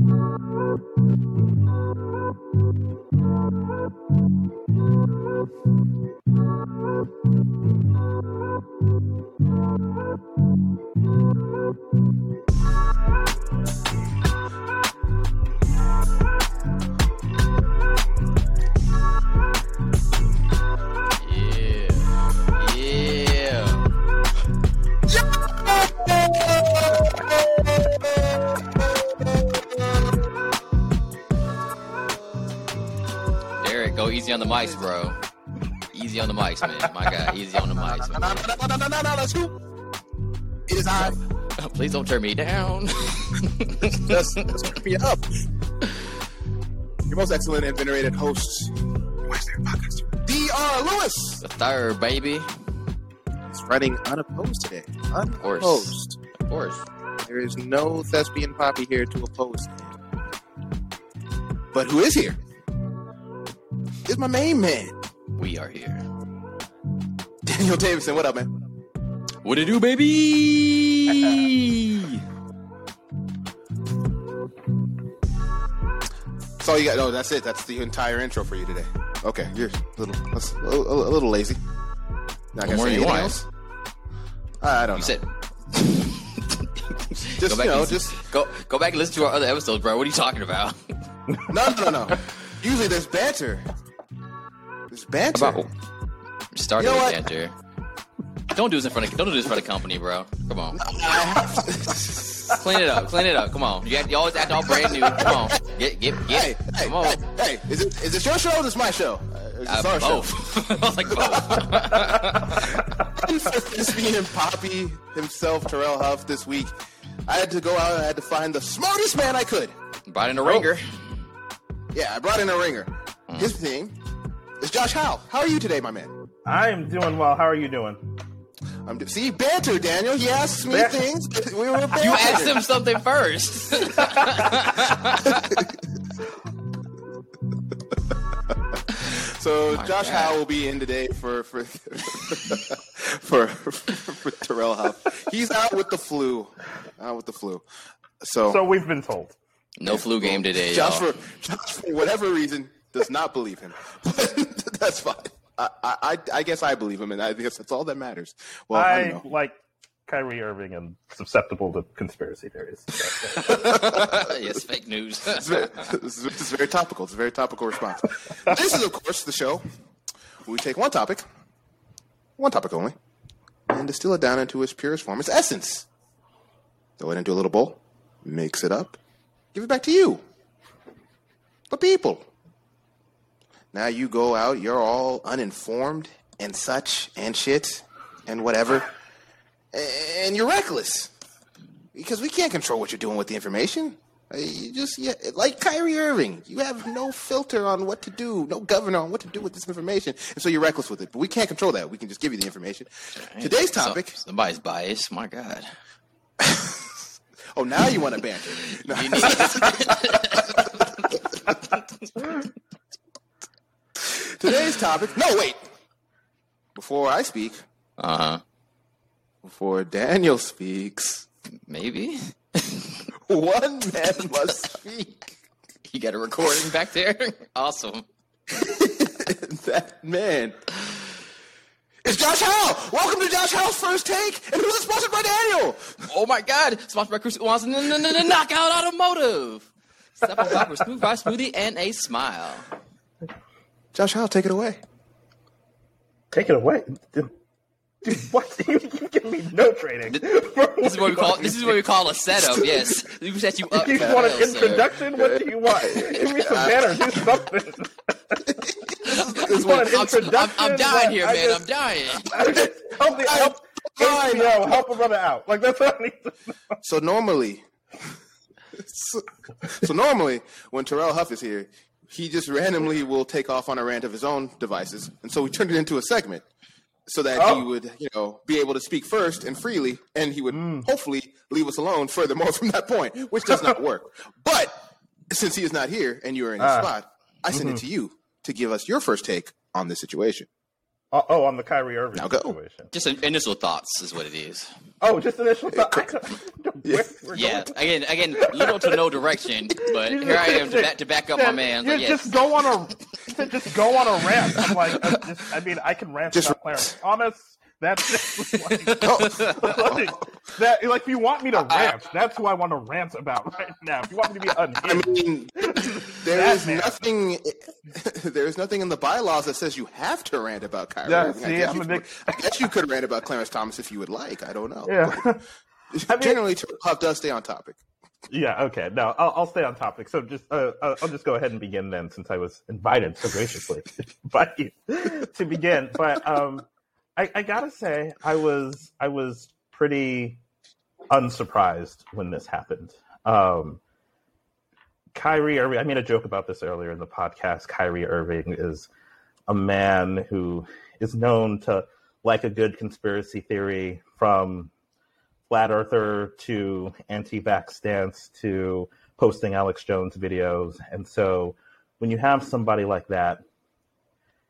Yeah. Easy on the mics, bro. Easy on the mics, man. My God, easy on the mics, No, no, no, no, no, no, let's go. It is I. Please don't turn me down. Just, just turn me up. Your most excellent and venerated host. Dr. Lewis the third, baby. is running unopposed today. course. Unopposed. Of course. There is no thespian poppy here to oppose him. But who is here? My main man, We are here. Daniel Davidson. What up, man? What it do, baby? That's all you got. No, that's it. That's the entire intro for you today. Okay, you're a little, that's a, a little lazy. Not gonna more say you anything want? else? I don't You know. just go back you know, and- just go go back and listen to our other episodes, bro. What are you talking about? no, no, no, no. Usually there's banter. There's banter. About starting You know banter. Don't do this in front of don't do this in front of company, bro. Come on, clean it up, clean it up. Come on, you, got, you always act all brand new. Come on, get get get. hey, hey, Come on. hey, hey, is it is it your show or is this my show? Uh, it's Uh, our show. both. I was like both. Thespian and Poppy himself, Terrell Huff, this week. I had to go out and I had to find the smartest man I could. Brought in a ringer. Yeah, I brought in a ringer. Mm. His name is Josh Howe. How are you today, my man? I am doing well. How are you doing? I'm see banter, Daniel. He asks me Ban- things. We were banter. You asked him something first. So my Josh God. Howe will be in today for for for, for Terrell Huff. He's out with the flu. Out with the flu. So, So we've been told. No flu game today, y'all. Josh, for, Josh, for whatever reason, does not believe him. that's fine. I, I I guess I believe him, and I guess that's all that matters. Well, I, I don't know. like Kyrie Irving and susceptible to conspiracy theories. yes, fake news. It's very, it's it's very topical. It's a very topical response. this is, of course, the show where we take one topic, one topic only, and distill it down into its purest form, its essence. Throw it into a little bowl, mix it up, give it back to you, the people. Now you go out, you're all uninformed and such and shit and whatever, and you're reckless because we can't control what you're doing with the information. Uh, You just yeah, like Kyrie Irving, you have no filter on what to do, no governor on what to do with this information, and so you're reckless with it. But we can't control that. We can just give you the information. Today's topic. somebody's biased. My God. Oh, now you want to banter? No. Today's topic. No, wait. Before I speak, uh-huh. before Daniel speaks, Maybe. one man must speak. You got a recording back there? Awesome. that man is Josh Howe. Welcome to Josh Howe's first take, and who's it sponsored by Daniel? Oh my God! Sponsored by Cruise Wants Knockout Automotive. Step on smooth fry smoothie and a smile. Josh Howe, take it away. Take it away. Dude, dude, what? You, you give me no training. This is what we call this is what we call a setup. Yes, we set you up. You for want an fail, sir. introduction? What do you want? Give me some banner. Do something. This want one- an I'm, I'm, introduction? I'm dying here, I man. just- I'm dying. help the help. Fine. HBO, help a brother out. Like that's what I need to know. So normally, so, so normally when Terrell Huff is here, he just randomly will take off on a rant of his own devices, and so we turned it into a segment so that he Oh. would, you know, be able to speak first and freely, and he would Hmm. hopefully leave us alone furthermore from that point, which does not work. But since he is not here and you are in his Ah. spot, I send it Mm-hmm. to you to give us your first take on this situation. Uh, oh, on the Kyrie Irving Now go. situation. Just in- initial thoughts is what it is. Oh, just initial thought. Yeah. Yeah, going- again, again, little to no direction, but You here I am to back, to back up my man. you Like, yes. Just go on a just go on a rant. I'm like, uh, just, I mean, I can rant Just about Clarence Thomas. That's like, like, that. Like, if you want me to rant, that's who I want to rant about right now. If you want me to be I unhinged, mean, there is man. nothing. There is nothing in the bylaws that says you have to rant about Kyrie. Yeah, Irving. I see, guess I'm you big- could- I guess you could rant about Clarence Thomas if you would like. I don't know. yeah. But Generally, Puff does stay on topic. Yeah. Okay. No, I'll, I'll stay on topic. So just uh, uh, I'll just go ahead and begin then, since I was invited so graciously by you to begin. But um, I, I gotta say, I was I was pretty unsurprised when this happened. Um, Kyrie Irving. I made a joke about this earlier in the podcast. Kyrie Irving is a man who is known to like a good conspiracy theory from flat earther to anti-vax stance to posting Alex Jones videos. And so when you have somebody like that,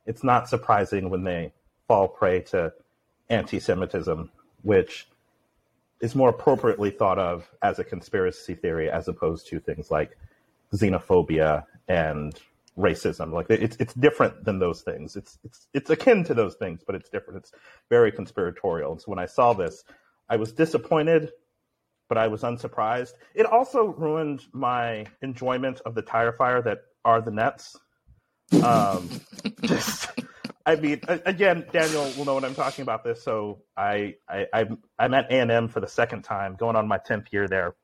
it's not surprising when they fall prey to anti-Semitism, which is more appropriately thought of as a conspiracy theory as opposed to things like xenophobia and racism. Like it's it's different than those things. It's it's it's akin to those things, but it's different. It's very conspiratorial. And so when I saw this, I was disappointed, but I was unsurprised. It also ruined my enjoyment of the tire fire that are the Nets. Um, just, I mean, again, Daniel will know what I'm talking about this. So I, I, I'm, I'm at A&M for the second time, going on my 10th year there.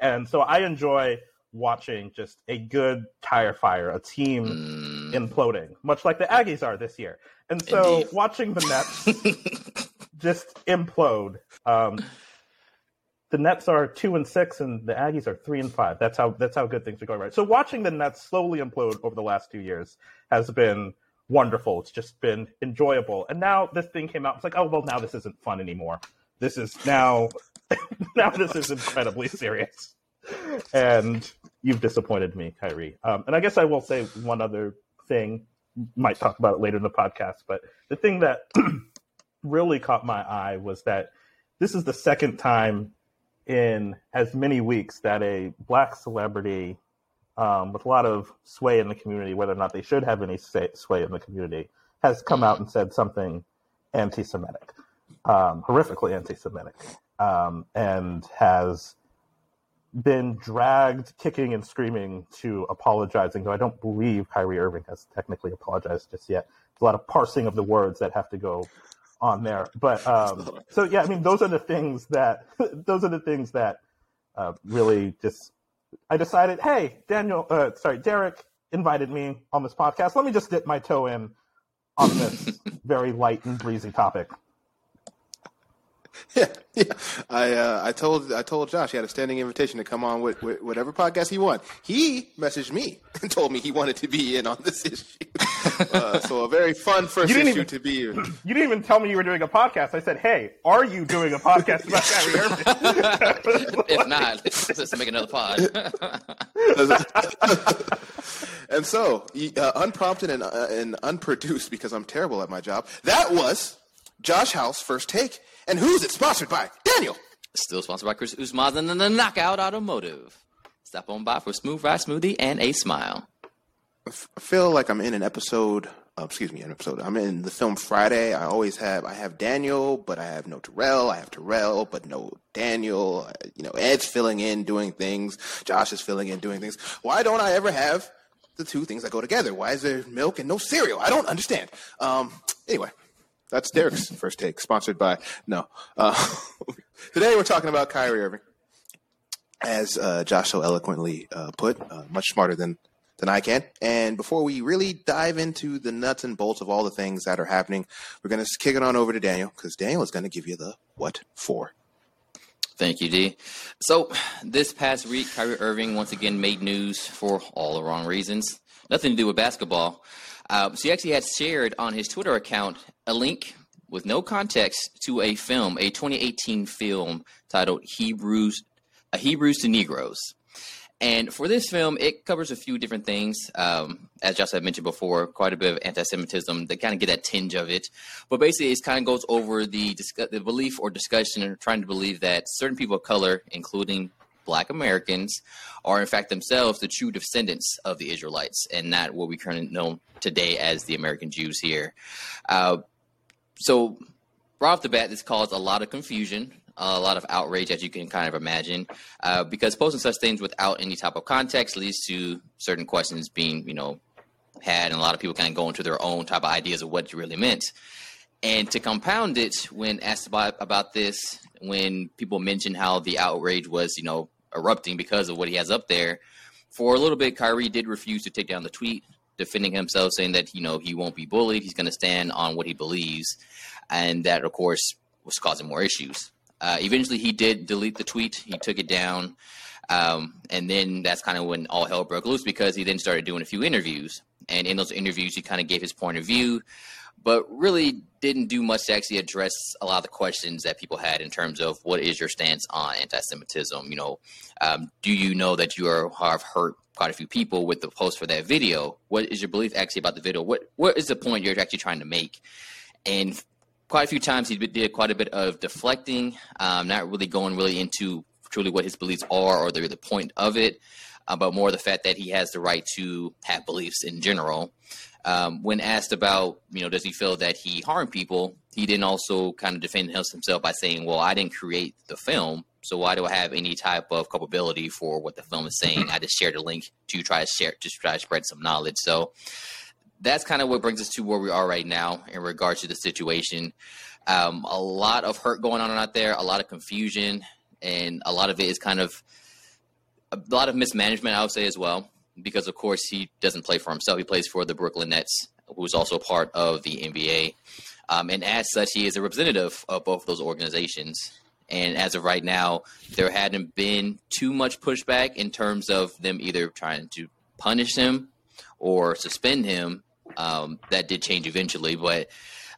And so I enjoy watching just a good tire fire, a team Mm, imploding, much like the Aggies are this year. And so Indeed. watching the Nets just implode. Um, the Nets are two and six, and the Aggies are three and five. That's how that's how good things are going right. So watching the Nets slowly implode over the last two years has been wonderful. It's just been enjoyable. And now this thing came out. It's like, oh well, now this isn't fun anymore. This is now now this is incredibly serious. And you've disappointed me, Kyrie. Um, and I guess I will say one other thing. Might talk about it later in the podcast, but the thing that really caught my eye was that this is the second time in as many weeks that a black celebrity um, with a lot of sway in the community, whether or not they should have any say, sway in the community, has come out and said something anti-Semitic, um, horrifically anti-Semitic, um, and has been dragged kicking and screaming to apologizing. Though I don't believe Kyrie Irving has technically apologized just yet. There's a lot of parsing of the words that have to go on there. But um, so yeah, I mean, those are the things that those are the things that uh, really just. I decided, hey, Daniel, uh, sorry, Derek invited me on this podcast. Let me just dip my toe in on this very light and breezy topic. Yeah, yeah. I uh, I told I told Josh he had a standing invitation to come on with, with whatever podcast he wanted. He messaged me and told me he wanted to be in on this issue. uh, so a very fun first issue even- to be. in. You didn't even tell me you were doing a podcast. I said, hey, are you doing a podcast about Kyrie Irving? if not, let's, let's make another pod. and so, uh, unprompted and, uh, and unproduced because I'm terrible at my job. That was Josh Howe's first take. And who's it sponsored by? Daniel. Still sponsored by Chris Usmaz and the Knockout Automotive. Stop on by for a smooth ride smoothie and a smile. I feel like I'm in an episode. Uh, excuse me, an episode. I'm in the film Friday. I always have. I have Daniel, but I have no Terrell. I have Terrell, but no Daniel. You know, Ed's filling in, doing things. Josh is filling in, doing things. Why don't I ever have the two things that go together? Why is there milk and no cereal? I don't understand. Um. Anyway, that's Derek's first take, sponsored by no. Uh, today we're talking about Kyrie Irving, as uh, Josh so eloquently uh, put, uh, much smarter than than I can. And before we really dive into the nuts and bolts of all the things that are happening, we're going to kick it on over to Daniel because Daniel is going to give you the what for. Thank you, D. So, this past week, Kyrie Irving once again made news for all the wrong reasons. Nothing to do with basketball. Uh, so, he actually had shared on his Twitter account a link with no context to a film, a 2018 film titled Hebrews, uh, Hebrews to Negroes. And for this film, it covers a few different things. Um, as Josh had mentioned before, quite a bit of anti-Semitism. They kind of get that tinge of it, but basically, it kind of goes over the the belief or discussion and trying to believe that certain people of color, including Black Americans, are in fact themselves the true descendants of the Israelites, and not what we currently know today as the American Jews here. Uh, so, right off the bat, this caused a lot of confusion a lot of outrage, as you can kind of imagine, uh, because posting such things without any type of context leads to certain questions being, you know, had, and a lot of people kind of go into their own type of ideas of what it really meant. And to compound it, when asked about about this, when people mentioned how the outrage was, you know, erupting because of what he has up there, for a little bit, Kyrie did refuse to take down the tweet, defending himself, saying that you know he won't be bullied, he's going to stand on what he believes, and that of course was causing more issues. Uh, eventually, he did delete the tweet. He took it down, um, and then that's kind of when all hell broke loose because he then started doing a few interviews. And in those interviews, he kind of gave his point of view, but really didn't do much to actually address a lot of the questions that people had in terms of what is your stance on anti-Semitism. You know, um, do you know that you are have hurt quite a few people with the post for that video? What is your belief actually about the video? What what is the point you're actually trying to make? And quite a few times he did quite a bit of deflecting, um, not really going really into truly what his beliefs are or the, the point of it, uh, but more the fact that he has the right to have beliefs in general. Um, when asked about, you know, does he feel that he harmed people, he didn't also kind of defend himself by saying, well, I didn't create the film, so why do I have any type of culpability for what the film is saying? I just shared a link to try to share, to try to spread some knowledge. So that's kind of what brings us to where we are right now in regards to the situation. Um, a lot of hurt going on out there, a lot of confusion, and a lot of it is kind of a lot of mismanagement, I would say as well, because of course he doesn't play for himself. He plays for the Brooklyn Nets, who's also part of the NBA. Um, and as such, he is a representative of both those organizations. And as of right now, there hadn't been too much pushback in terms of them either trying to punish him or suspend him um, that did change eventually, but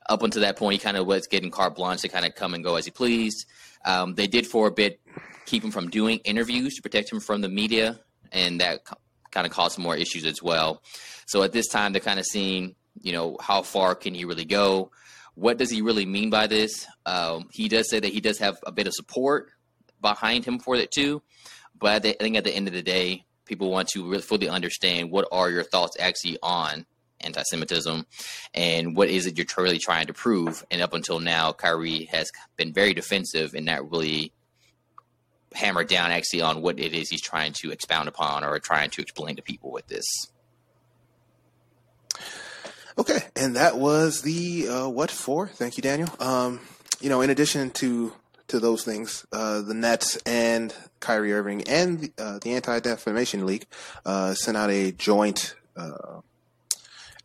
up until that point, he kind of was getting carte blanche to kind of come and go as he pleased. Um, they did for a bit keep him from doing interviews to protect him from the media, and that kind of caused more issues as well. So at this time, they're kind of seeing, you know, how far can he really go? What does he really mean by this? Um, he does say that he does have a bit of support behind him for it too, but I think at the end of the day, people want to really fully understand what are your thoughts actually on anti-Semitism, and what is it you're really trying to prove? And up until now, Kyrie has been very defensive and not really hammered down actually on what it is he's trying to expound upon or trying to explain to people with this. Okay, and that was the uh, what for? Thank you, Daniel. Um, you know, in addition to to those things, uh, the Nets and Kyrie Irving and the, uh, the Anti Defamation League uh, sent out a joint uh,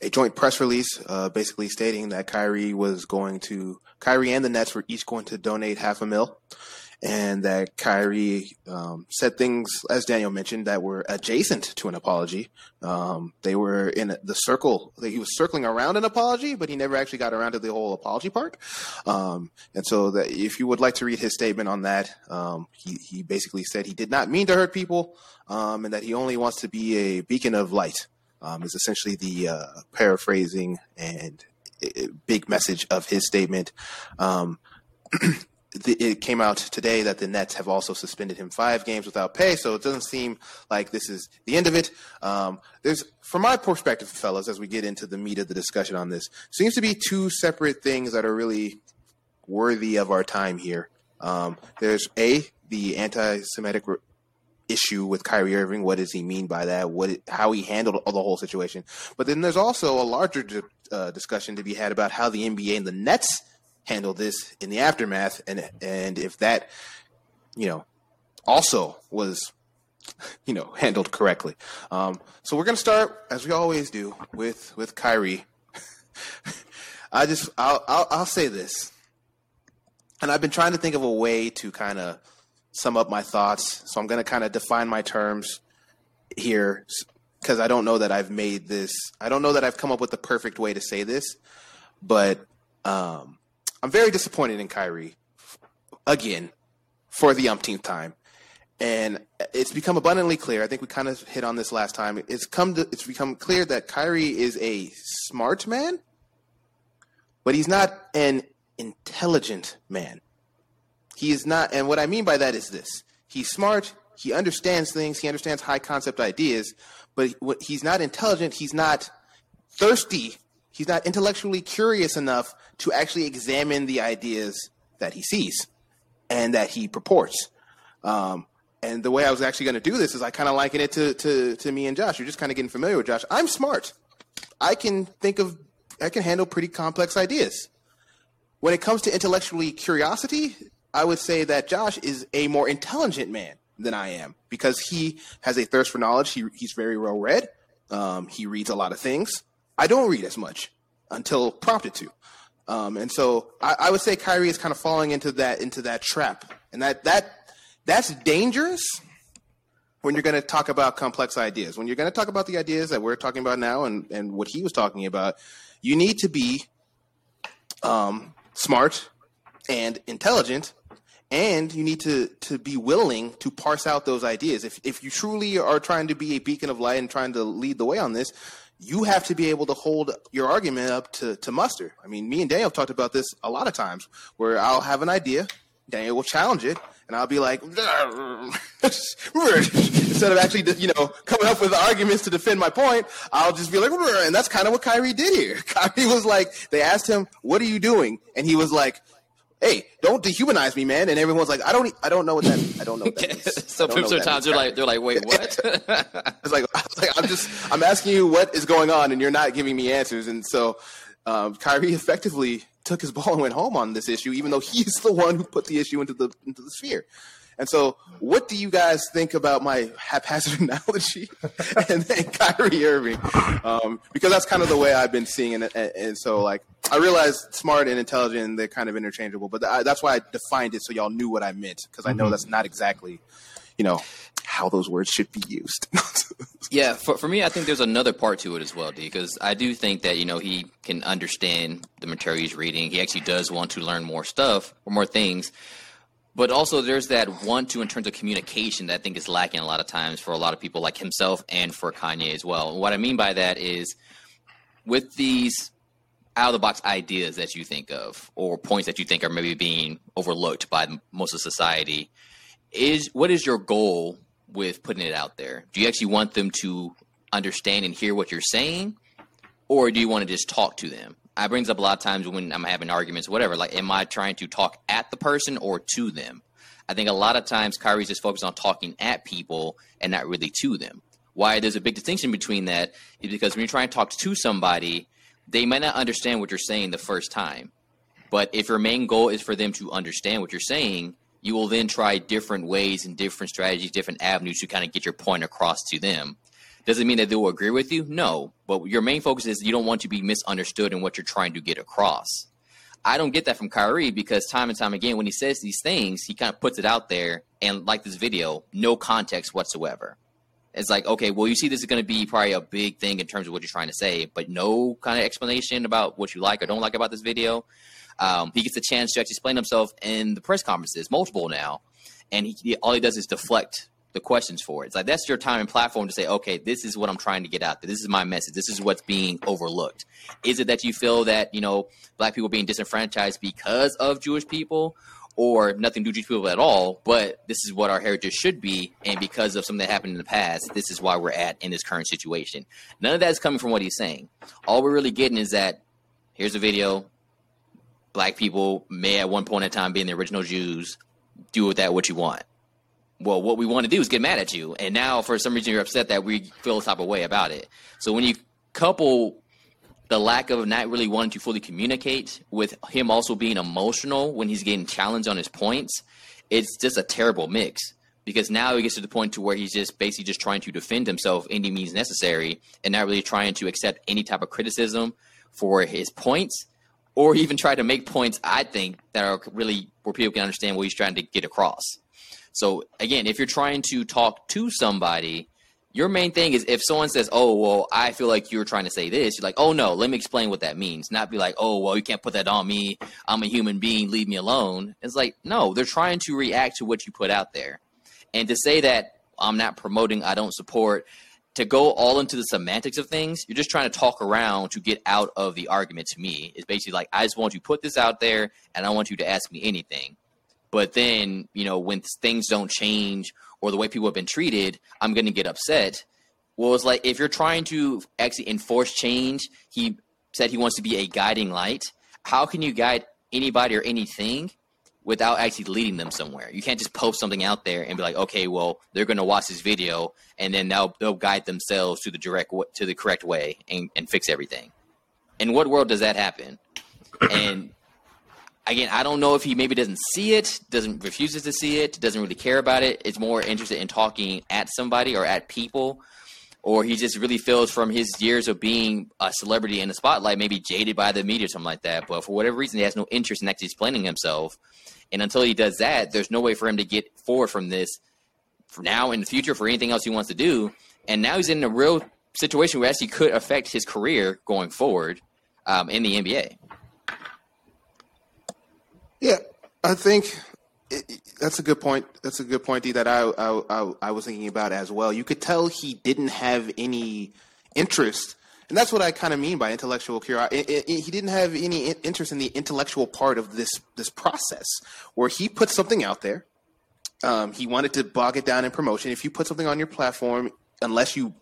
a joint press release, uh, basically stating that Kyrie was going to Kyrie and the Nets were each going to donate half a mil, and that Kyrie um, said things, as Daniel mentioned, that were adjacent to an apology. Um, they were in the circle. He was circling around an apology, but he never actually got around to the whole apology part. Um, and so, that if you would like to read his statement on that, um, he he basically said he did not mean to hurt people, um, and that he only wants to be a beacon of light um, is essentially the uh, paraphrasing and uh, big message of his statement. Um, it came out today that the Nets have also suspended him five games without pay, so it doesn't seem like this is the end of it. Um, there's, from my perspective, fellas, as we get into the meat of the discussion on this, seems to be two separate things that are really worthy of our time here. Um, there's a the anti-Semitic issue with Kyrie Irving. What does he mean by that? What how he handled the whole situation. But then there's also a larger uh, discussion to be had about how the NBA and the Nets handle this in the aftermath, and and if that you know also was you know handled correctly. Um, so we're gonna start as we always do with with Kyrie. I just I'll, I'll I'll say this, and I've been trying to think of a way to kind of sum up my thoughts. So I'm going to kind of define my terms here because I don't know that I've made this. I don't know that I've come up with the perfect way to say this, but um, I'm very disappointed in Kyrie again for the umpteenth time. and it's become abundantly clear. I think we kind of hit on this last time. It's come to, it's become clear that Kyrie is a smart man, but he's not an intelligent man. He is not, and what I mean by that is this: he's smart, he understands things, he understands high concept ideas, but he's not intelligent. He's not thirsty. He's not intellectually curious enough to actually examine the ideas that he sees and that he purports. Um, and the way I was actually going to do this is I kind of liken it to, to, to me and Josh. You're just kind of getting familiar with Josh. I'm smart. I can think of, I can handle pretty complex ideas. When it comes to intellectually curiosity, I would say that Josh is a more intelligent man than I am because he has a thirst for knowledge. He, he's very well read. Um, he reads a lot of things. I don't read as much until prompted to. Um, and so I, I, would say Kyrie is kind of falling into that into that trap, and that that that's dangerous when you're going to talk about complex ideas. When you're going to talk about the ideas that we're talking about now, and and what he was talking about, you need to be um, smart and intelligent and you need to to be willing to parse out those ideas if if you truly are trying to be a beacon of light and trying to lead the way on this you have to be able to hold your argument up to, to muster. I mean, me and Daniel have talked about this a lot of times where I'll have an idea, Daniel will challenge it, and I'll be like, instead of actually, you know, coming up with arguments to defend my point, I'll just be like, and that's kind of what Kyrie did here. Kyrie was like, they asked him, what are you doing? And he was like, hey, don't dehumanize me, man. And everyone's like, I don't, I don't know what that, I don't know what that means. so sometimes they're like, they're like, wait, what? it's like, like, I'm just, I'm asking you what is going on, and you're not giving me answers. And so, um, Kyrie effectively took his ball and went home on this issue, even though he's the one who put the issue into the into the sphere. And so, what do you guys think about my haphazard analogy and then Kyrie Irving? Um, because that's kind of the way I've been seeing it. And, and, so, like, I realize smart and intelligent, they're kind of interchangeable, but that's why I defined it so y'all knew what I meant, because I know mm-hmm. that's not exactly, you know, how those words should be used. yeah, for, for me, I think there's another part to it as well, D, because I do think that, you know, he can understand the material he's reading. He actually does want to learn more stuff or more things but also there's that want to in terms of communication that I think is lacking a lot of times for a lot of people like himself and for Kanye as well. What I mean by that is with these out of the box ideas that you think of or points that you think are maybe being overlooked by most of society is what is your goal with putting it out there? Do you actually want them to understand and hear what you're saying or do you want to just talk to them? I brings up a lot of times when I'm having arguments, whatever. Like, am I trying to talk at the person or to them? I think a lot of times Kyrie's just focused on talking at people and not really to them. Why there's a big distinction between that is because when you're trying to talk to somebody, they might not understand what you're saying the first time. But if your main goal is for them to understand what you're saying, you will then try different ways and different strategies, different avenues to kind of get your point across to them. Does it mean that they will agree with you? No. But your main focus is you don't want to be misunderstood in what you're trying to get across. I don't get that from Kyrie because time and time again, when he says these things, he kind of puts it out there and, like this video, no context whatsoever. It's like, okay, well, you see, this is going to be probably a big thing in terms of what you're trying to say, but no kind of explanation about what you like or don't like about this video. Um, he gets a chance to actually explain himself in the press conferences, multiple now, and he, all he does is deflect the questions for it. It's like that's your time and platform to say, okay, this is what I'm trying to get out there. This is my message. This is what's being overlooked. Is it that you feel that you know black people being disenfranchised because of Jewish people, or nothing to do Jewish people at all? But this is what our heritage should be, and because of something that happened in the past, this is why we're at in this current situation. None of that is coming from what he's saying. All we're really getting is that here's a video. Black people may at one point in time be the original Jews. Do with that what you want well, what we want to do is get mad at you. And now, for some reason, you're upset that we feel a type of way about it. So when you couple the lack of not really wanting to fully communicate with him also being emotional when he's getting challenged on his points, it's just a terrible mix. Because now he gets to the point to where he's just basically just trying to defend himself any means necessary and not really trying to accept any type of criticism for his points or even try to make points I think that are really where people can understand what he's trying to get across. So again, if you're trying to talk to somebody, your main thing is if someone says, "Oh, well, I feel like you're trying to say this," you're like, "Oh no, let me explain what that means." Not be like, "Oh, well, you can't put that on me. I'm a human being. Leave me alone." It's like, no, they're trying to react to what you put out there. And to say that I'm not promoting, I don't support, to go all into the semantics of things, you're just trying to talk around to get out of the argument to me. It's basically like, I just want you to put this out there and I want you to ask me anything. But then, you know, when things don't change or the way people have been treated, I'm going to get upset. Well, it's like if you're trying to actually enforce change, he said he wants to be a guiding light. How can you guide anybody or anything without actually leading them somewhere. You can't just post something out there and be like, okay, well, they're going to watch this video and then they'll, they'll guide themselves to the direct to the correct way and, and fix everything. In what world does that happen? And again, I don't know if he maybe doesn't see it, doesn't refuses to see it, doesn't really care about it. It's more interested in talking at somebody or at people or he just really feels from his years of being a celebrity in the spotlight, maybe jaded by the media or something like that. But for whatever reason, he has no interest in actually explaining himself. And until he does that, there's no way for him to get forward from this for now in the future for anything else he wants to do. And now he's in a real situation where actually could affect his career going forward um, in the NBA. Yeah, I think it, that's a good point. That's a good point, D, that I, I, I I was thinking about as well. You could tell he didn't have any interest, and that's what I kind of mean by intellectual curiosity. He didn't have any interest in the intellectual part of this this process, where he put something out there. Um, he wanted to bog it down in promotion. If you put something on your platform, unless you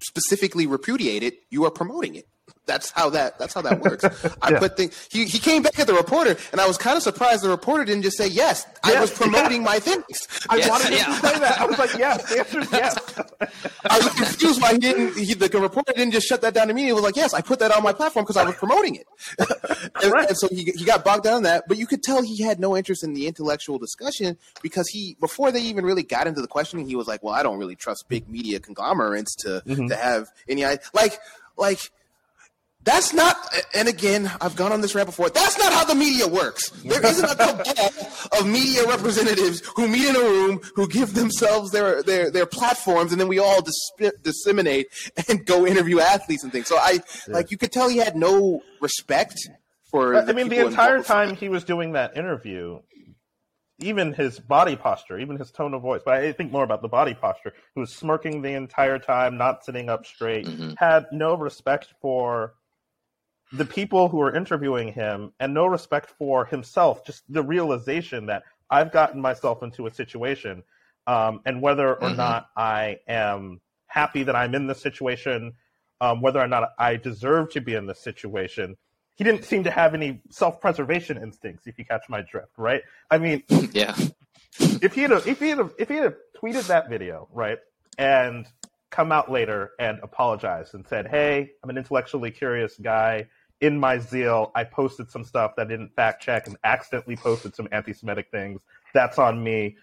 specifically repudiate it, you are promoting it that's how that that's how that works. I yeah. put things. He he came back at the reporter, and I was kind of surprised the reporter didn't just say yes. I was promoting yeah. my things. I yes, wanted yeah. to say that. I was like, yes. The answer is yes. I was confused why he didn't. He, the reporter didn't just shut that down immediately. He was like, yes, I put that on my platform because I was promoting it. and, right. and so he he got bogged down in that. But you could tell he had no interest in the intellectual discussion because he before they even really got into the questioning, he was like, well, I don't really trust big media conglomerates to mm-hmm. to have any like like that's not, and again, I've gone on this rant before. That's not how the media works. There isn't a cabal of media representatives who meet in a room, who give themselves their their, their platforms, and then we all dis- disseminate and go interview athletes and things. So I yeah. like you could tell he had no respect for. I mean, the entire time he was doing that interview, even his body posture, even his tone of voice, but I think more about the body posture. He was smirking the entire time, not sitting up straight, mm-hmm. had no respect for the people who are interviewing him and no respect for himself, just the realization that I've gotten myself into a situation, um, and whether or mm-hmm. not I am happy that I'm in this situation, um, whether or not I deserve to be in this situation. He didn't seem to have any self-preservation instincts, if you catch my drift, right? I mean, yeah. if he had if he had if he had tweeted that video, right, and come out later and apologized and said, "Hey, I'm an intellectually curious guy in my zeal, I posted some stuff that I didn't fact check and accidentally posted some anti-Semitic things. That's on me.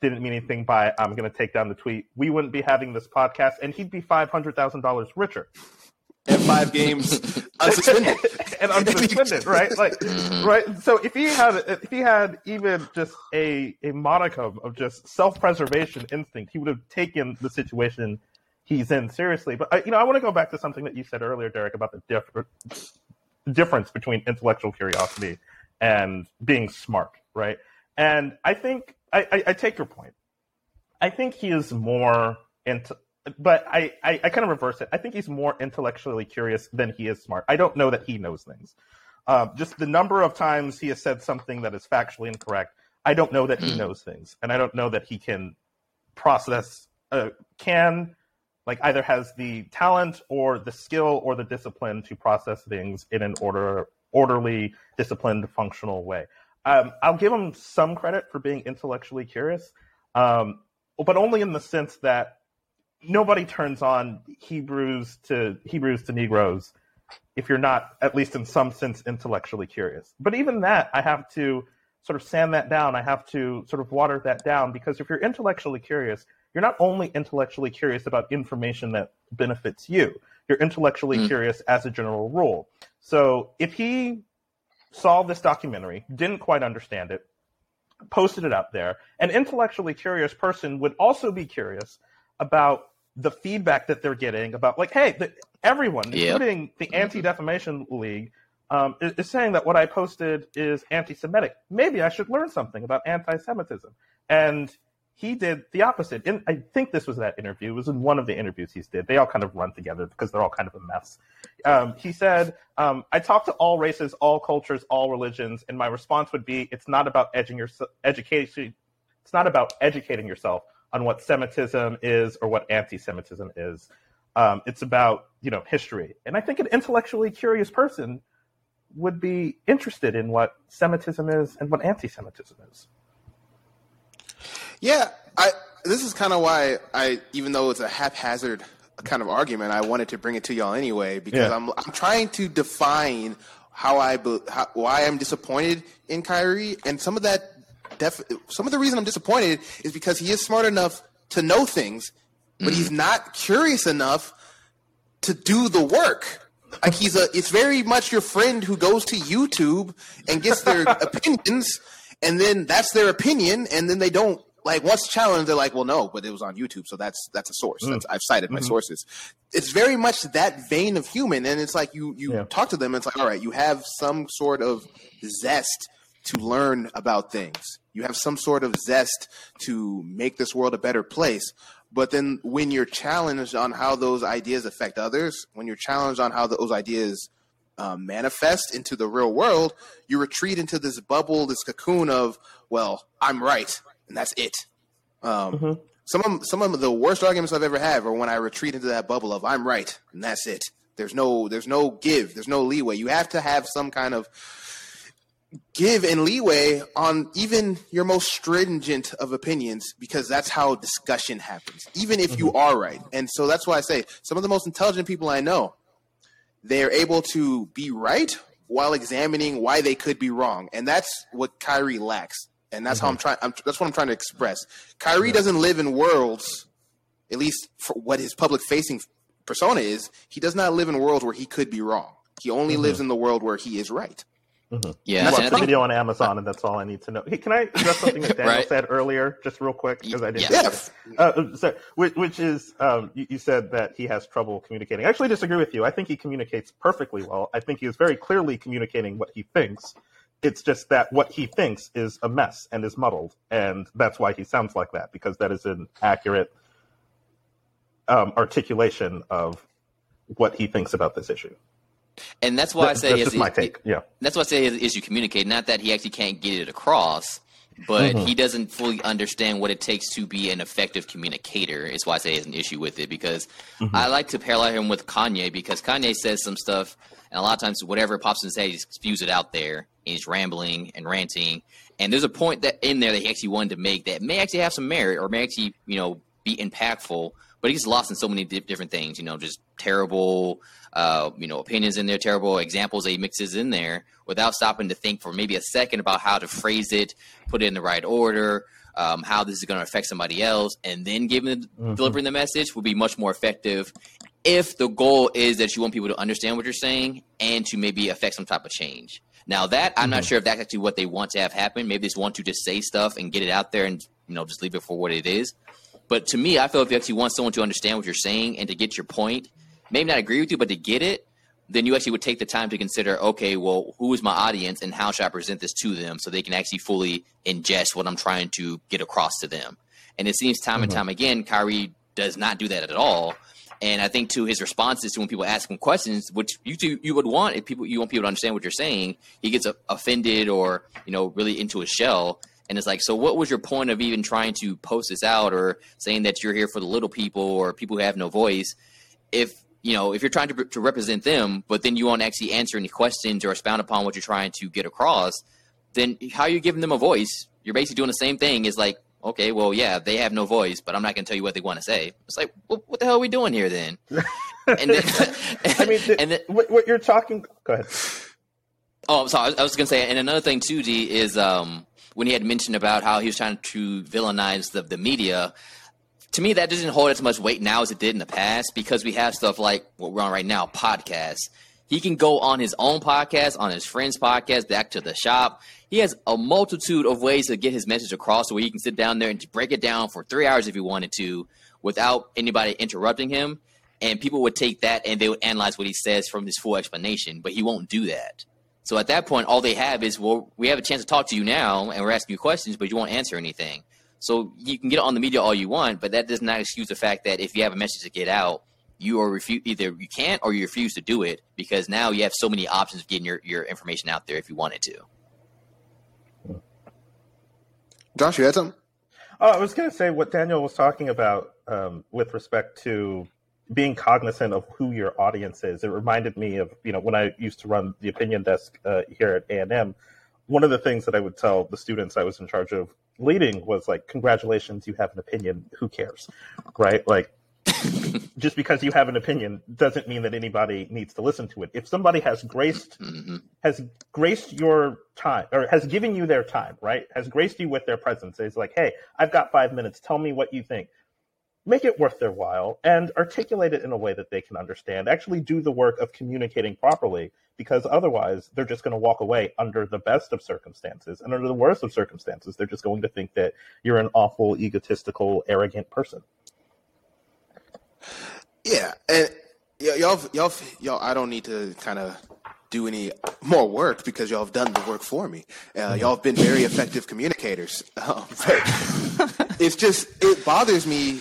Didn't mean anything by it. I'm going to take down the tweet. We wouldn't be having this podcast, and he'd be five hundred thousand dollars richer. And five games unsuspended and unsuspended, right? Like, mm-hmm. right. So if he had, if he had even just a a modicum of just self preservation instinct, he would have taken the situation he's in seriously. But I, you know, I want to go back to something that you said earlier, Derek, about the diff- difference between intellectual curiosity and being smart, right? And I think I, I, I take your point. I think he is more into, but I, I, I, kind of reverse it. I think he's more intellectually curious than he is smart. I don't know that he knows things. Um, just the number of times he has said something that is factually incorrect, I don't know that he hmm. knows things, and I don't know that he can process, uh, can like either has the talent or the skill or the discipline to process things in an order orderly, disciplined, functional way. Um, I'll give him some credit for being intellectually curious, um, but only in the sense that nobody turns on Hebrews to Hebrews to Negroes if you're not at least in some sense intellectually curious. But even that, I have to sort of sand that down. I have to sort of water that down because if you're intellectually curious, you're not only intellectually curious about information that benefits you, you're intellectually mm. curious as a general rule. So if he saw this documentary, didn't quite understand it, posted it up there, an intellectually curious person would also be curious about the feedback that they're getting about, like, hey, the, everyone, yep. including the Anti Defamation League, um, is, is, saying that what I posted is anti Semitic. Maybe I should learn something about anti Semitism. And he did the opposite. And I think this was that interview. It was in one of the interviews he's did. They all kind of run together because they're all kind of a mess. Um, he said, um, "I talk to all races, all cultures, all religions, and my response would be, it's not about edging your education. It's not about educating yourself on what Semitism is or what anti-Semitism is. Um, it's about you know history. And I think an intellectually curious person would be interested in what Semitism is and what anti-Semitism is." Yeah, I. This is kind of why I, even though it's a haphazard kind of argument, I wanted to bring it to y'all anyway because Yeah. I'm I'm trying to define how I how, why I'm disappointed in Kyrie, and some of that def, some of the reason I'm disappointed is because he is smart enough to know things, but he's mm. not curious enough to do the work. Like he's a, it's very much your friend who goes to YouTube and gets their opinions, and then that's their opinion, and then they don't like once challenged, they're like, well, no, but it was on YouTube, so that's that's a source. That's, I've cited my sources. It's very much that vein of human, and it's like you you Yeah. talk to them, it's like, all right, you have some sort of zest to learn about things. You have some sort of zest to make this world a better place. But then when you're challenged on how those ideas affect others, when you're challenged on how those ideas um, manifest into the real world, you retreat into this bubble, this cocoon of, well, I'm right, and that's it. Um, Some of some of the worst arguments I've ever had are when I retreat into that bubble of I'm right, and that's it. There's no there's no give, there's no leeway. You have to have some kind of give and leeway on even your most stringent of opinions because that's how discussion happens even if you are right and so that's why i say some of the most intelligent people i know they're able to be right while examining why they could be wrong and that's what Kyrie lacks and that's how I'm trying I'm, that's what I'm trying to express Kyrie doesn't live in worlds at least for what his public facing persona is he does not live in worlds where he could be wrong he only lives in the world where he is right Yeah, Watch and the think video on Amazon, and that's all I need to know. Hey, can I address something that Daniel Right. said earlier, just real quick, because I didn't. Yeah. yeah Uh, so, which, which is, um, you, you said that he has trouble communicating. I actually disagree with you. I think he communicates perfectly well. I think he is very clearly communicating what he thinks. It's just that what he thinks is a mess and is muddled, and that's why he sounds like that because that is an accurate um, articulation of what he thinks about this issue. and that's why I say that's his, my take. Yeah. That's why I say his issue communicate. Not that he actually can't get it across, but Mm-hmm. he doesn't fully understand what it takes to be an effective communicator. Is why I say he has an issue with it because Mm-hmm. I like to parallel him with Kanye because Kanye says some stuff, and a lot of times whatever pops in his head, he just spews it out there, and he's rambling and ranting. And there's a point that in there that he actually wanted to make that may actually have some merit or may actually you know be impactful, but he gets lost in so many di- different things. You know, just terrible, uh, you know, opinions in there, terrible examples that he mixes in there without stopping to think for maybe a second about how to phrase it, put it in the right order, um, how this is going to affect somebody else, and then giving delivering the message would be much more effective. If the goal is that you want people to understand what you're saying and to maybe affect some type of change. Now that I'm not sure if that's actually what they want to have happen. Maybe they just want to just say stuff and get it out there and you know just leave it for what it is. But to me, I feel if you actually want someone to understand what you're saying and to get your point, maybe not agree with you, but to get it, then you actually would take the time to consider, okay, well, who is my audience and how should I present this to them so they can actually fully ingest what I'm trying to get across to them. And it seems time and mm-hmm. time again, Kyrie does not do that at all. And I think to his responses to when people ask him questions, which you do, you would want if people you want people to understand what you're saying, he gets offended or you know really into a shell. And it's like, so what was your point of even trying to post this out or saying that you're here for the little people or people who have no voice? If you know, if you're trying to, to represent them, but then you won't actually answer any questions or expound upon what you're trying to get across, then how are you giving them a voice? You're basically doing the same thing. Is like, okay, well, yeah, they have no voice, but I'm not going to tell you what they want to say. It's like, well, what the hell are we doing here then? and then, I mean, th- and then, what, what you're talking. Go ahead. Oh, I'm sorry. I was- I was going to say, and another thing too, D, is um, when he had mentioned about how he was trying to villainize the, the media. To me, that doesn't hold as much weight now as it did in the past because we have stuff like what we're on right now, podcasts. He can go on his own podcast, on his friend's podcast, back to the shop. He has a multitude of ways to get his message across, where he can sit down there and break it down for three hours if he wanted to, without anybody interrupting him. And people would take that and they would analyze what he says from his full explanation, but he won't do that. So at that point, all they have is, well, we have a chance to talk to you now, and we're asking you questions, but you won't answer anything. So you can get it on the media all you want, but that does not excuse the fact that if you have a message to get out, you are refu- either you can't or you refuse to do it because now you have so many options of getting your, your information out there if you wanted to. Josh, you had something? Oh, I was going to say what Daniel was talking about um, with respect to being cognizant of who your audience is. It reminded me of you know when I used to run the opinion desk uh, here at A and M. One of the things that I would tell the students I was in charge of leading was like, "Congratulations, you have an opinion. Who cares?" Right? Like just because you have an opinion doesn't mean that anybody needs to listen to it. If somebody has graced Mm-hmm. has graced your time or has given you their time, right? Has graced you with their presence. It's like, hey, I've got five minutes. Tell me what you think. Make it worth their while and articulate it in a way that they can understand. Actually, do the work of communicating properly because otherwise they're just going to walk away under the best of circumstances. And under the worst of circumstances, they're just going to think that you're an awful, egotistical, arrogant person. Yeah, and y'all, y'all, y'all. I don't need to kind of do any more work because y'all have done the work for me. Uh, y'all have been very effective communicators. Um, but it's just it bothers me.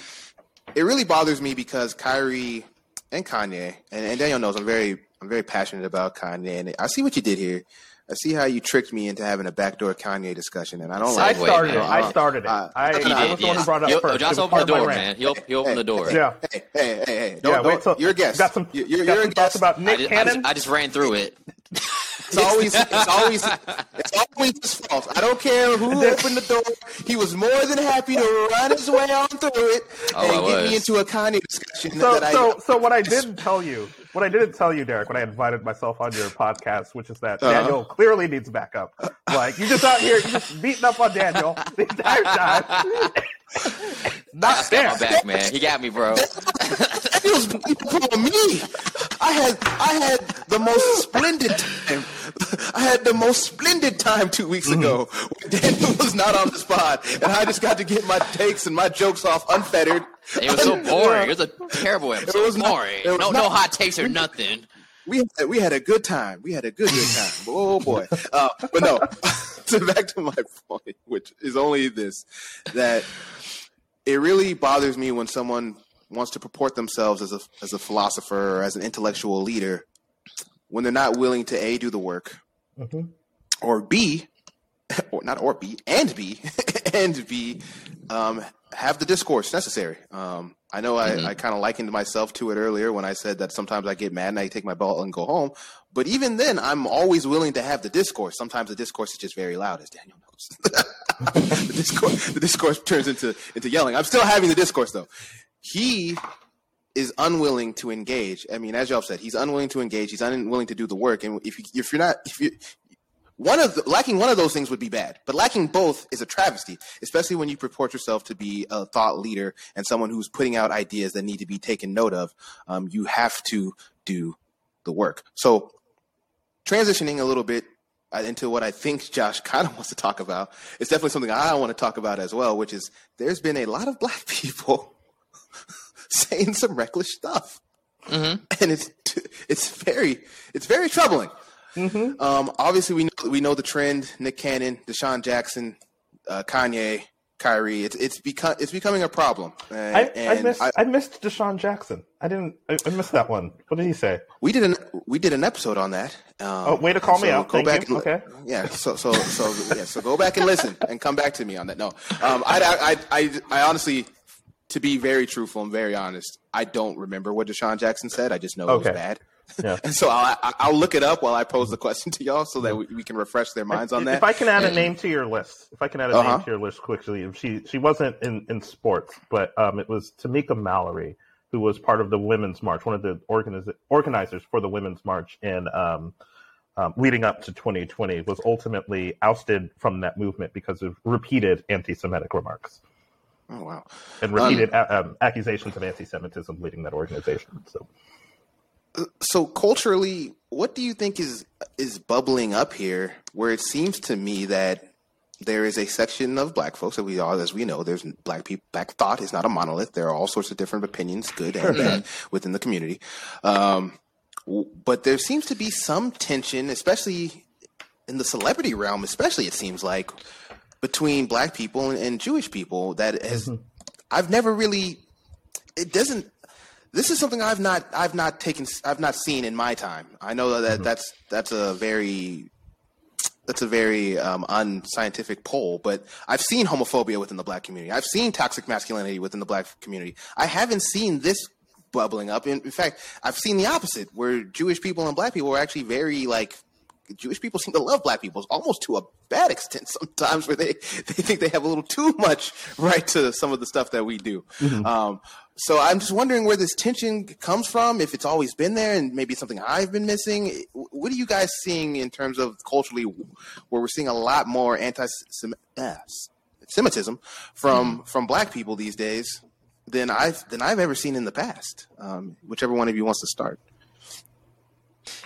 It really bothers me because Kyrie and Kanye and, and Daniel knows I'm very I'm very passionate about Kanye and I see what you did here. I see how you tricked me into having a backdoor Kanye discussion, and I don't I like. Segue, started it. I started it. Uh, I, He I did, was the one who brought it He'll- up first. Josh It was opened part the door, man. He'll, he'll open the door. Yeah. Hey, hey, hey, hey! Don't, Yeah, don't, wait till you're a guest. Got some. You're, you're, got you're some a thoughts guest. about I Nick just, I, Cannon. just, I just ran through it. It's always, it's always, it's always his fault. I don't care who opened the door. He was more than happy to run his way on through it Oh, and get me into a Kanye discussion so, that I. so, so what I didn't tell you, what I didn't tell you, Derek, when I invited myself on your podcast, which is that Uh-huh. Daniel clearly needs backup. Like you just out here, you just beating up on Daniel the entire time. Not Got there. my back, man. He got me, bro. He was on me. I had, I had the most splendid time. I had the most splendid time two weeks ago when Daniel was not on the spot, and I just got to get my takes and my jokes off unfettered. It was so boring. It was a terrible episode. It was not- boring. it was no, no hot takes or nothing. we had, we had a good time. We had a good good time. Oh boy! Uh, but no, to back to my point, which is only this: that it really bothers me when someone wants to purport themselves as a as a philosopher or as an intellectual leader when they're not willing to a do the work Mhm. or b or not or b and b and b um, have the discourse necessary. Um, I know I, I kind of likened myself to it earlier when I said that sometimes I get mad and I take my ball and go home. But even then, I'm always willing to have the discourse. Sometimes the discourse is just very loud, as Daniel knows. the, discourse, the discourse turns into into yelling. I'm still having the discourse though. He is unwilling to engage. I mean, as y'all said, he's unwilling to engage. He's unwilling to do the work. And if you, if you're not, if you one of the, lacking one of those things would be bad, but lacking both is a travesty, especially when you purport yourself to be a thought leader and someone who's putting out ideas that need to be taken note of. Um, you have to do the work. So, transitioning a little bit uh, into what I think Josh kind of wants to talk about, it's definitely something I want to talk about as well, which is there's been a lot of black people saying some reckless stuff, and it's it's very it's very troubling. Um, obviously, we know, we know the trend: Nick Cannon, DeSean Jackson, uh, Kanye, Kyrie. It's it's become it's becoming a problem. And, I, I missed. I- I, missed DeSean Jackson. I didn't. I, I missed that one. What did he say? we did an we did an episode on that. Um, Oh, way to call me out. Go Thank back you. and, Okay. Yeah. So so so yeah. So go back and listen and come back to me on that. No. Um. I I I, I honestly. To be very truthful and very honest, I don't remember what DeSean Jackson said. I just know it was bad. Yeah. And so I'll, I'll look it up while I pose the question to y'all so that we, we can refresh their minds on that. If I can add a name to your list, if I can add a Uh-huh. name to your list quickly, she she wasn't in in sports, but um, it was Tamika Mallory who was part of the women's march, one of the organiz- organizers for the women's march in um, um, leading up to 2020, was ultimately ousted from that movement because of repeated anti-Semitic remarks oh, wow. and repeated a- um, accusations of anti-Semitism leading that organization. So. so culturally, what do you think is is bubbling up here? Where it seems to me that there is a section of black folks that we all, as we know, there's black people. Black thought is not a monolith. There are all sorts of different opinions, good and bad, within the community. Um, but there seems to be some tension, especially in the celebrity realm. Especially, it seems like between black people and, and Jewish people that has mm-hmm. I've never really it doesn't this is something I've not I've not taken I've not seen in my time. I know that mm-hmm. that's that's a very that's a very um, unscientific poll, but I've seen homophobia within the black community. I've seen toxic masculinity within the black community. I haven't seen this bubbling up. In, in fact, I've seen the opposite, where Jewish people and black people are actually very like Jewish people seem to love black people almost to a bad extent sometimes, where they, they think they have a little too much right to some of the stuff that we do. Mm-hmm. Um, so I'm just wondering where this tension comes from, if it's always been there, and maybe something I've been missing. What are you guys seeing in terms of culturally, where we're seeing a lot more anti-Semitism from mm-hmm. from black people these days than I've than I've ever seen in the past? Um, whichever one of you wants to start.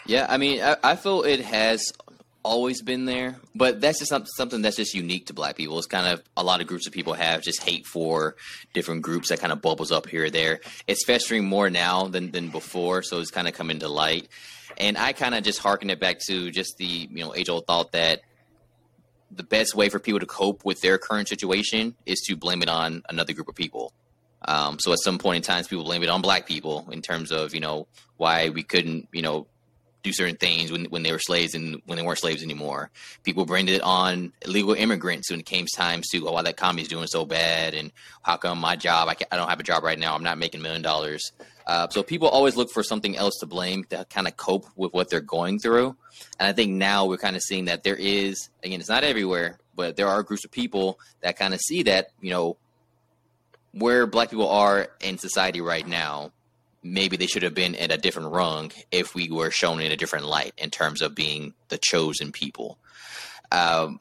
Yeah, I mean, I, I, feel it has always been there, but that's just something that's just unique to black people. It's kind of a lot of groups of people have just hate for different groups that kind of bubbles up here or there. It's festering more now than, than before, so it's kind of coming to light. And I kind of just harken it back to just the you know age old thought that the best way for people to cope with their current situation is to blame it on another group of people. Um, so at some point in time, people blame it on black people in terms of you know why we couldn't you know do certain things when, when they were slaves and when they weren't slaves anymore. People blamed it on illegal immigrants when it came time to, oh, why that economy is doing so bad and how come my job, I, I don't have a job right now, I'm not making a million dollars. Uh, so people always look for something else to blame to kind of cope with what they're going through. And I think now we're kind of seeing that there is, again, it's not everywhere, but there are groups of people that kind of see that, you know, where black people are in society right now maybe they should have been at a different rung if we were shown in a different light in terms of being the chosen people. Um,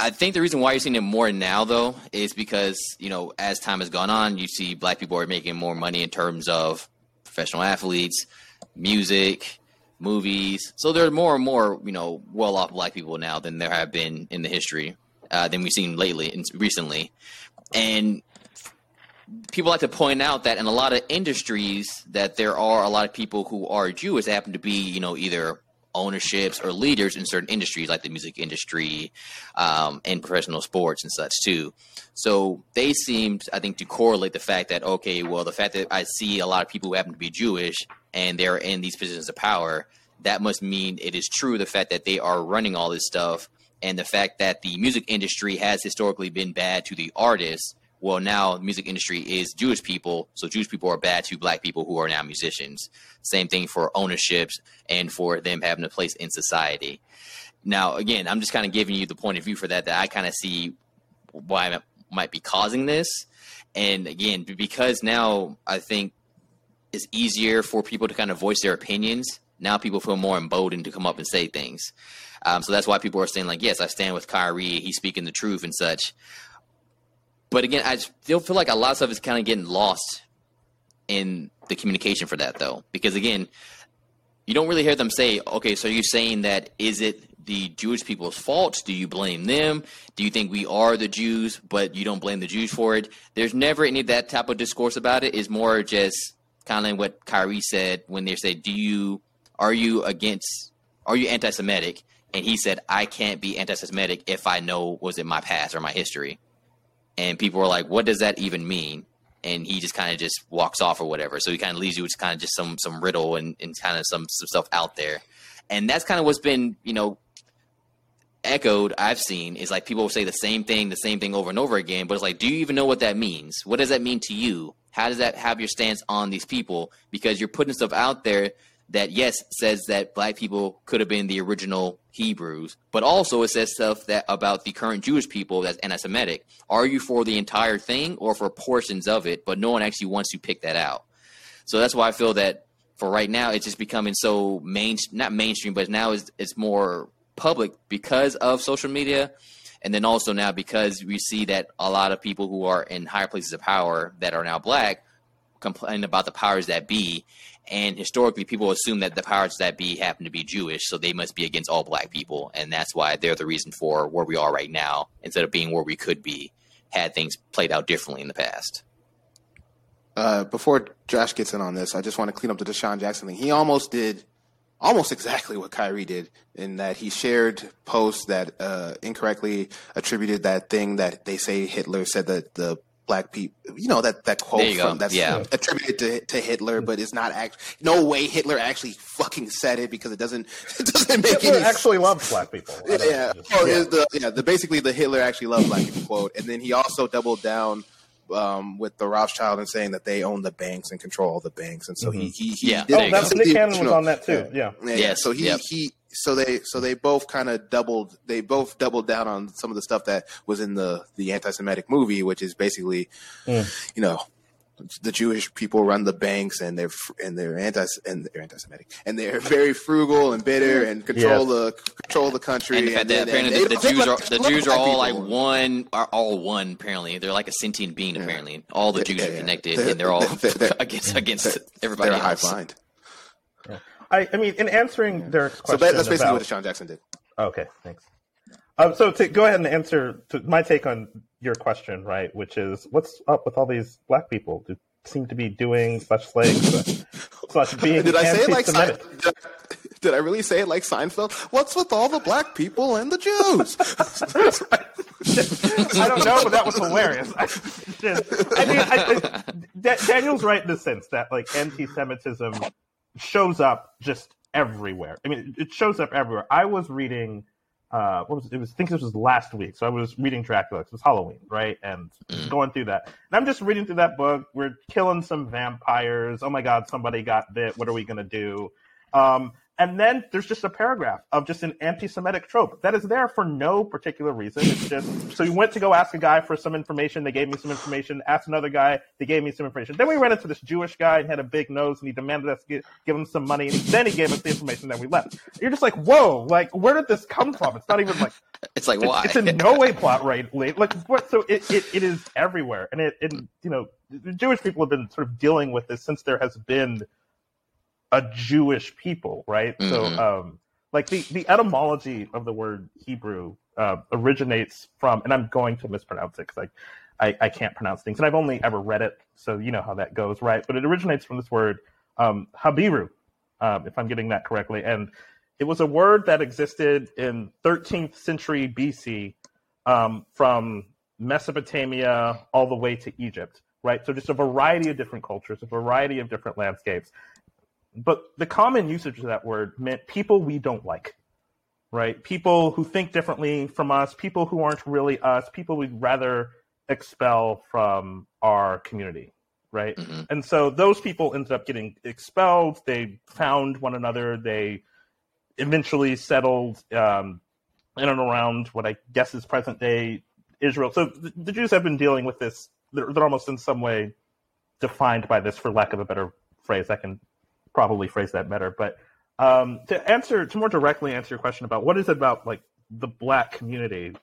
I think the reason why you're seeing it more now, though, is because you know as time has gone on, you see black people are making more money in terms of professional athletes, music, movies. So there are more and more you know well-off black people now than there have been in the history uh, than we've seen lately and recently. And people like to point out that in a lot of industries that there are a lot of people who are Jewish happen to be, you know, either ownerships or leaders in certain industries like the music industry um, and professional sports and such too. So they seemed, I think, to correlate the fact that okay, well, the fact that I see a lot of people who happen to be Jewish and they're in these positions of power, that must mean it is true the fact that they are running all this stuff and the fact that the music industry has historically been bad to the artists well, now the music industry is Jewish people, so Jewish people are bad to black people who are now musicians. Same thing for ownerships and for them having a place in society. Now, again, I'm just kind of giving you the point of view for that, that I kind of see why it might be causing this. And again, because now I think it's easier for people to kind of voice their opinions. Now people feel more emboldened to come up and say things. Um, so that's why people are saying like, yes, I stand with Kyrie. He's speaking the truth and such. But again, I still feel like a lot of stuff is kind of getting lost in the communication for that, though, because again, you don't really hear them say, "Okay, so you're saying that is it the Jewish people's fault? Do you blame them? Do you think we are the Jews, but you don't blame the Jews for it?" There's never any of that type of discourse about it. It's more just kind of like what Kyrie said when they said, "Do you are you against are you anti-Semitic?" And he said, "I can't be anti-Semitic if I know was it my past or my history." And people were like, "What does that even mean?" And he just kind of just walks off or whatever. So he kind of leaves you with kind of just some some riddle and, and kind of some, some stuff out there, and that's kind of what's been you know echoed I've seen is like people say the same thing, the same thing over and over again, but it's like, do you even know what that means? What does that mean to you? How does that have your stance on these people? Because you're putting stuff out there that yes says that black people could have been the original Hebrews, but also it says stuff that about the current Jewish people that's anti-Semitic. Are you for the entire thing or for portions of it? But no one actually wants to pick that out. So that's why I feel that for right now it's just becoming so main not mainstream, but now it's it's more public because of social media. And then also now because we see that a lot of people who are in higher places of power that are now black complain about the powers that be and historically, people assume that the powers that be happen to be Jewish, so they must be against all black people, and that's why they're the reason for where we are right now, instead of being where we could be had things played out differently in the past. Uh, before Josh gets in on this, I just want to clean up the DeSean Jackson thing. He almost did almost exactly what Kyrie did in that he shared posts that uh, incorrectly attributed that thing that they say Hitler said that the black people, you know, that, that quote from that's yeah. attributed to, to Hitler, but it's not actually. No way Hitler actually fucking said it because it doesn't it doesn't make Hitler any actually loves black people. Yeah, oh, yeah. the yeah the basically the Hitler actually loved black people quote, and then he also doubled down um, with the Rothschild and saying that they own the banks and control all the banks, and so mm-hmm. he, he, he yeah. oh, that's Nick Cannon was on that too. Yeah, yeah. yeah. So he yep. he so they so they both kind of doubled they both doubled down on some of the stuff that was in the the anti-Semitic movie, which is basically mm. you know the Jewish people run the banks and they're and they're anti and they're anti-Semitic and they're very frugal and bitter and control yes. the control the country. And, the and, that, apparently the, the, Jews are the Jews are all like one are all one. Apparently they're like a sentient being. Yeah. Apparently all the Jews yeah, yeah. are connected they're, and they're all they're, they're, against against everybody. They're else. high find. I, I mean, in answering Derek's question, so that, that's basically about, what Sean Jackson did. Okay, thanks. Um, so to go ahead and answer to my take on your question, right, which is what's up with all these black people who seem to be doing such things, such being Did I say it like Seinfeld? Did, did I really say it like Seinfeld? What's with all the black people and the Jews? I don't know, but that was hilarious. I, I mean, I, I, Daniel's right in the sense that like anti-Semitism shows up just everywhere. I mean, it shows up everywhere. I was reading, uh, what was it? it was, I think this was last week. So I was reading Dracula. It was Halloween, right? And mm. going through that. And I'm just reading through that book. We're killing some vampires. Oh my God, somebody got bit. What are we going to do? Um, and then there's just a paragraph of just an anti-Semitic trope that is there for no particular reason. It's just so you went to go ask a guy for some information, they gave me some information. Asked another guy, they gave me some information. Then we ran into this Jewish guy and had a big nose, and he demanded us give, give him some money, and then he gave us the information that we left. You're just like, whoa, like where did this come from? It's not even like it's like why? It's, it's in no way plot right. Like what? So it, it, it is everywhere, and it, it you know the Jewish people have been sort of dealing with this since there has been a Jewish people, right? Mm-hmm. So, um, like the, the etymology of the word Hebrew uh, originates from, and I'm going to mispronounce it because I, I, I, can't pronounce things, and I've only ever read it, so you know how that goes, right? But it originates from this word um, Habiru, um, if I'm getting that correctly, and it was a word that existed in 13th century BC um, from Mesopotamia all the way to Egypt, right? So just a variety of different cultures, a variety of different landscapes but the common usage of that word meant people we don't like, right? People who think differently from us, people who aren't really us, people we'd rather expel from our community, right? Mm-hmm. And so those people ended up getting expelled. They found one another. They eventually settled um, in and around what I guess is present day Israel. So the, the Jews have been dealing with this. They're, they're almost in some way defined by this, for lack of a better phrase. I can probably phrase that better. But um, to answer, to more directly answer your question about what is it about like the black community,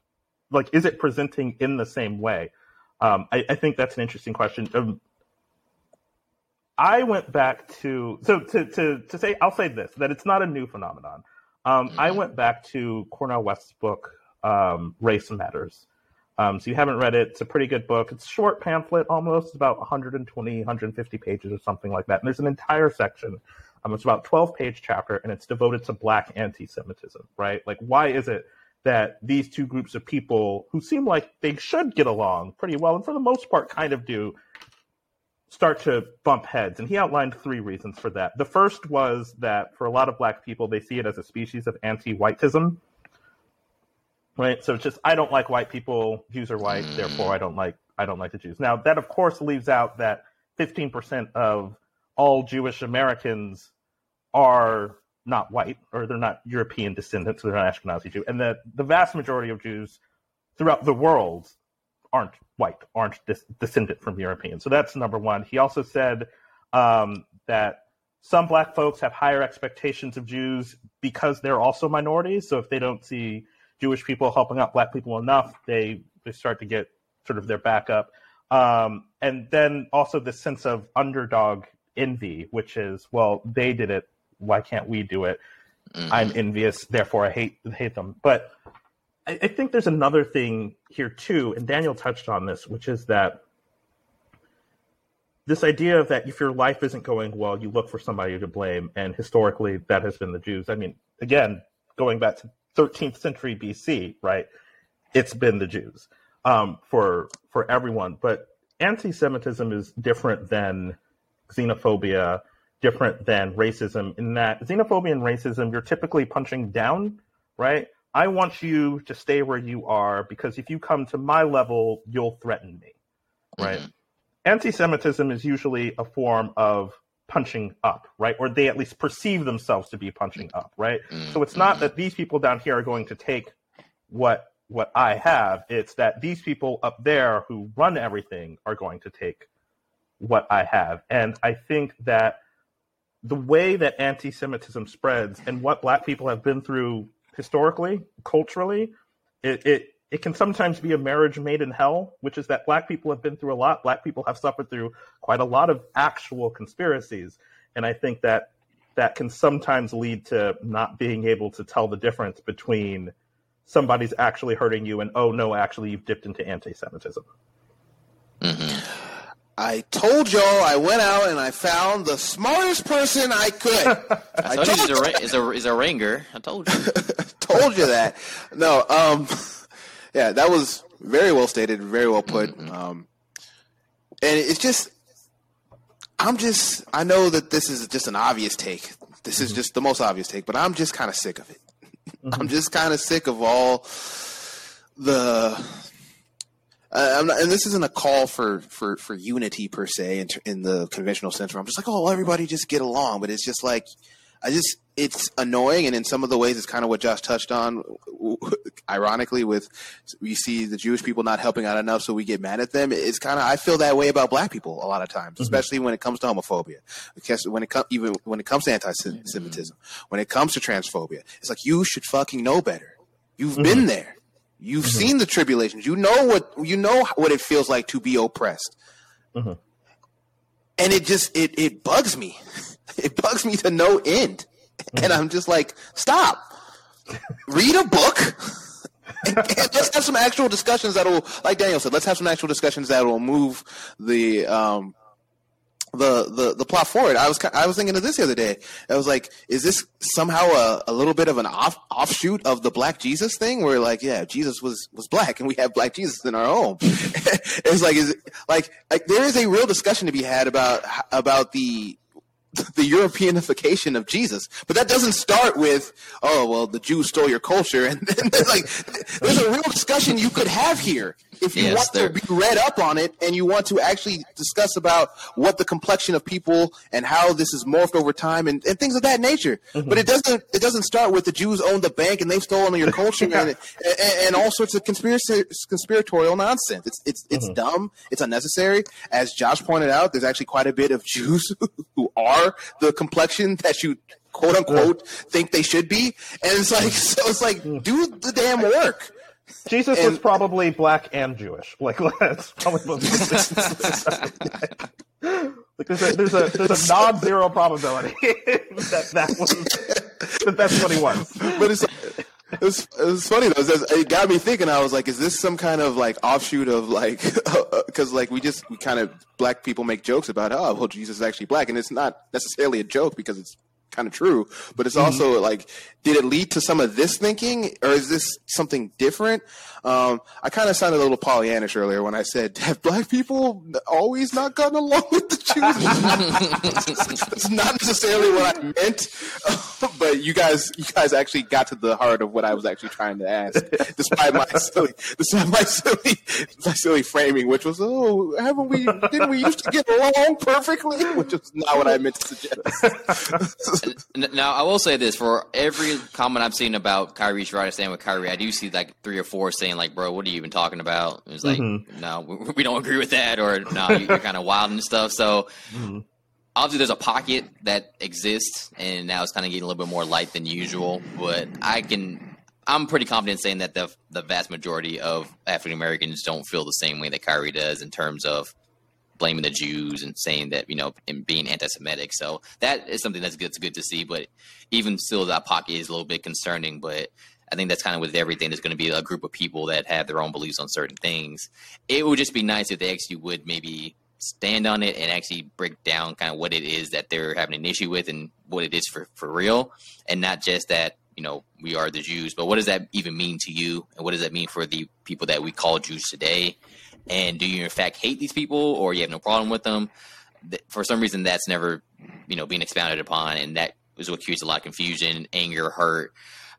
like is it presenting in the same way? Um, I, I, think that's an interesting question. Um, I went back to so to, to to say I'll say this that it's not a new phenomenon. Um, I mm-hmm. went back to Cornel West's book um, Race Matters. Um, so you haven't read it, it's a pretty good book. It's a short pamphlet, almost It's about 120, 150 pages or something like that. And there's an entire section. Um, it's about 12 page chapter, and it's devoted to Black anti-Semitism. Right? Like, why is it that these two groups of people who seem like they should get along pretty well, and for the most part, kind of do, start to bump heads? And he outlined three reasons for that. The first was that for a lot of Black people, they see it as a species of anti-whiteism right? So it's just I don't like white people. Jews are white, mm. therefore I don't like I don't like the Jews. Now that of course leaves out that 15% of all Jewish Americans are not white or they're not European descendants, so they're not Ashkenazi Jew, and that the vast majority of Jews throughout the world aren't white, aren't dis- descendant from Europeans. So that's number one. He also said um, that some black folks have higher expectations of Jews because they're also minorities. So if they don't see Jewish people helping out black people enough, they they start to get sort of their backup. Um, and then also the sense of underdog envy, which is, well, they did it, why can't we do it? Mm-hmm. I'm envious, therefore I hate hate them. But I, I think there's another thing here too, and Daniel touched on this, which is that this idea of that if your life isn't going well, you look for somebody to blame, and historically that has been the Jews. I mean, again, going back to 13th century BC, right? It's been the Jews um, for for everyone. But anti-Semitism is different than xenophobia, different than racism. In that xenophobia and racism, you're typically punching down, right? I want you to stay where you are because if you come to my level, you'll threaten me, right? Mm-hmm. Anti-Semitism is usually a form of punching up, right? Or they at least perceive themselves to be punching up, right? Mm-hmm. So it's not that these people down here are going to take what what I have. It's that these people up there who run everything are going to take what I have. And I think that the way that anti-Semitism spreads and what Black people have been through historically, culturally, it, it it can sometimes be a marriage made in hell, which is that black people have been through a lot. Black people have suffered through quite a lot of actual conspiracies. And I think that that can sometimes lead to not being able to tell the difference between somebody's actually hurting you and, oh, no, actually, you've dipped into anti Semitism. Mm-hmm. I told y'all I went out and I found the smartest person I could. I, told you he's a, he's a ringer. I told you. told you that. No, um, yeah, that was very well stated, very well put. Mm-hmm. Um, and it's just, I'm just, I know that this is just an obvious take. This is mm-hmm. just the most obvious take, but I'm just kind of sick of it. Mm-hmm. I'm just kind of sick of all the. Uh, not, and this isn't a call for, for, for unity per se in, in the conventional sense. Where I'm just like, oh, everybody just get along, but it's just like I just it's annoying, and in some of the ways, it's kind of what Josh touched on. Ironically, with we see the Jewish people not helping out enough, so we get mad at them. It's kind of I feel that way about Black people a lot of times, mm-hmm. especially when it comes to homophobia, because when it comes even when it comes to anti-Semitism, mm-hmm. when it comes to transphobia, it's like you should fucking know better. You've mm-hmm. been there. You've mm-hmm. seen the tribulations. You know what you know what it feels like to be oppressed. Mm-hmm. And it just it it bugs me. It bugs me to no end. And I'm just like, stop. Read a book. and, let's have some actual discussions that will, like Daniel said, let's have some actual discussions that will move the um, the, the the plot forward. I was I was thinking of this the other day. I was like, is this somehow a, a little bit of an off, offshoot of the Black Jesus thing, where like, yeah, Jesus was was black, and we have Black Jesus in our home. it's like, is it, like like there is a real discussion to be had about about the the Europeanification of Jesus. But that doesn't start with, oh, well, the Jews stole your culture. And then like, there's a real discussion you could have here if you yes, want to be read up on it and you want to actually discuss about what the complexion of people and how this is morphed over time and, and things of that nature. Mm-hmm. But it doesn't it doesn't start with the Jews own the bank and they've stolen your culture yeah. and, and, and, all sorts of conspiracy conspiratorial nonsense. It's it's it's mm-hmm. dumb. It's unnecessary. As Josh pointed out, there's actually quite a bit of Jews who are the complexion that you quote unquote think they should be. And it's like so it's like do the damn work. Jesus and, was probably black and Jewish. Like that's probably both. like there's a there's a there's a non-zero probability that that was that that's what he was. But it's it was, it was funny though. It got me thinking. I was like, is this some kind of like offshoot of like, because like we just we kind of black people make jokes about oh well Jesus is actually black, and it's not necessarily a joke because it's kind of true, but it's mm-hmm. also like, did it lead to some of this thinking, or is this something different? Um, I kind of sounded a little Pollyannish earlier when I said, "Have black people always not gotten along with the Jews?" It's not necessarily what I meant, but you guys, you guys actually got to the heart of what I was actually trying to ask, despite my silly, despite my silly, my silly framing, which was, "Oh, haven't we? Didn't we used to get along perfectly?" Which is not what I meant to suggest. now I will say this: for every comment I've seen about Kyrie trying to stand with Kyrie, I do see like three or four saying like, "Bro, what are you even talking about?" It's like, mm-hmm. "No, we don't agree with that," or "No, you're kind of wild and stuff." So. Mm-hmm. Obviously, there's a pocket that exists, and now it's kind of getting a little bit more light than usual. But I can I'm pretty confident saying that the the vast majority of African Americans don't feel the same way that Kyrie does in terms of blaming the Jews and saying that you know and being anti-Semitic. So that is something that's good. It's good to see, but even still, that pocket is a little bit concerning. But I think that's kind of with everything. There's going to be a group of people that have their own beliefs on certain things. It would just be nice if they actually would maybe stand on it and actually break down kind of what it is that they're having an issue with and what it is for, for real, and not just that you know we are the Jews, but what does that even mean to you, and what does that mean for the people that we call Jews today? And do you in fact hate these people, or you have no problem with them? For some reason, that's never you know being expounded upon, and that is what creates a lot of confusion, anger, hurt.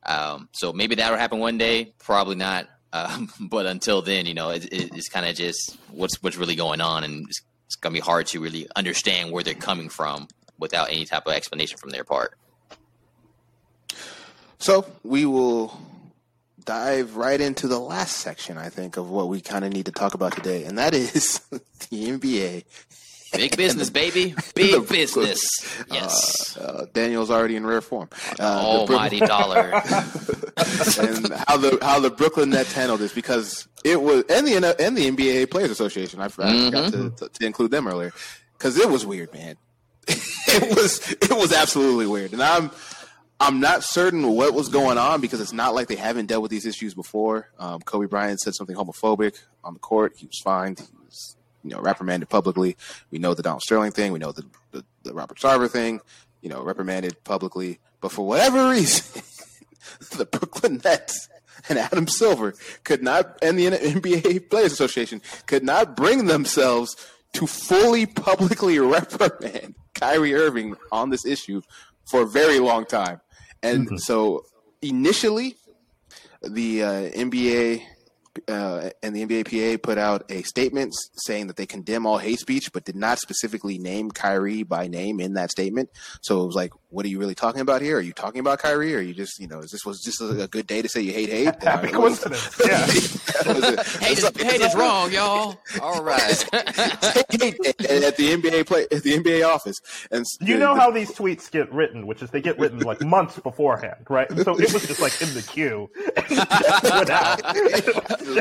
Um, so maybe that'll happen one day. Probably not. Um, but until then, you know, it, it's kind of just what's what's really going on, and it's, it's gonna be hard to really understand where they're coming from without any type of explanation from their part. So we will dive right into the last section, I think, of what we kind of need to talk about today, and that is the NBA. Big business, baby. Big business. Yes. Uh, uh, Daniel's already in rare form. Uh, Almighty dollar. and how the how the Brooklyn Nets handled this because it was and the and the NBA Players Association. I, forgot, mm-hmm. I forgot to, to, to include them earlier because it was weird, man. it was it was absolutely weird, and I'm I'm not certain what was going on because it's not like they haven't dealt with these issues before. Um, Kobe Bryant said something homophobic on the court. He was fined. He you know, reprimanded publicly. We know the Donald Sterling thing. We know the, the, the Robert Sarver thing. You know, reprimanded publicly. But for whatever reason, the Brooklyn Nets and Adam Silver could not, and the NBA Players Association could not bring themselves to fully publicly reprimand Kyrie Irving on this issue for a very long time. And mm-hmm. so initially, the uh, NBA uh, and the NBAPA put out a statement saying that they condemn all hate speech, but did not specifically name Kyrie by name in that statement. So it was like, what are you really talking about here? Are you talking about Kyrie, or are you just, you know, is this was just a good day to say you hate hate? Happy coincidence. Yeah, hate, is, hate is wrong, y'all. All right. at the NBA play at the NBA office, and you know the, how these tweets get written, which is they get written like months beforehand, right? And so it was just like in the queue.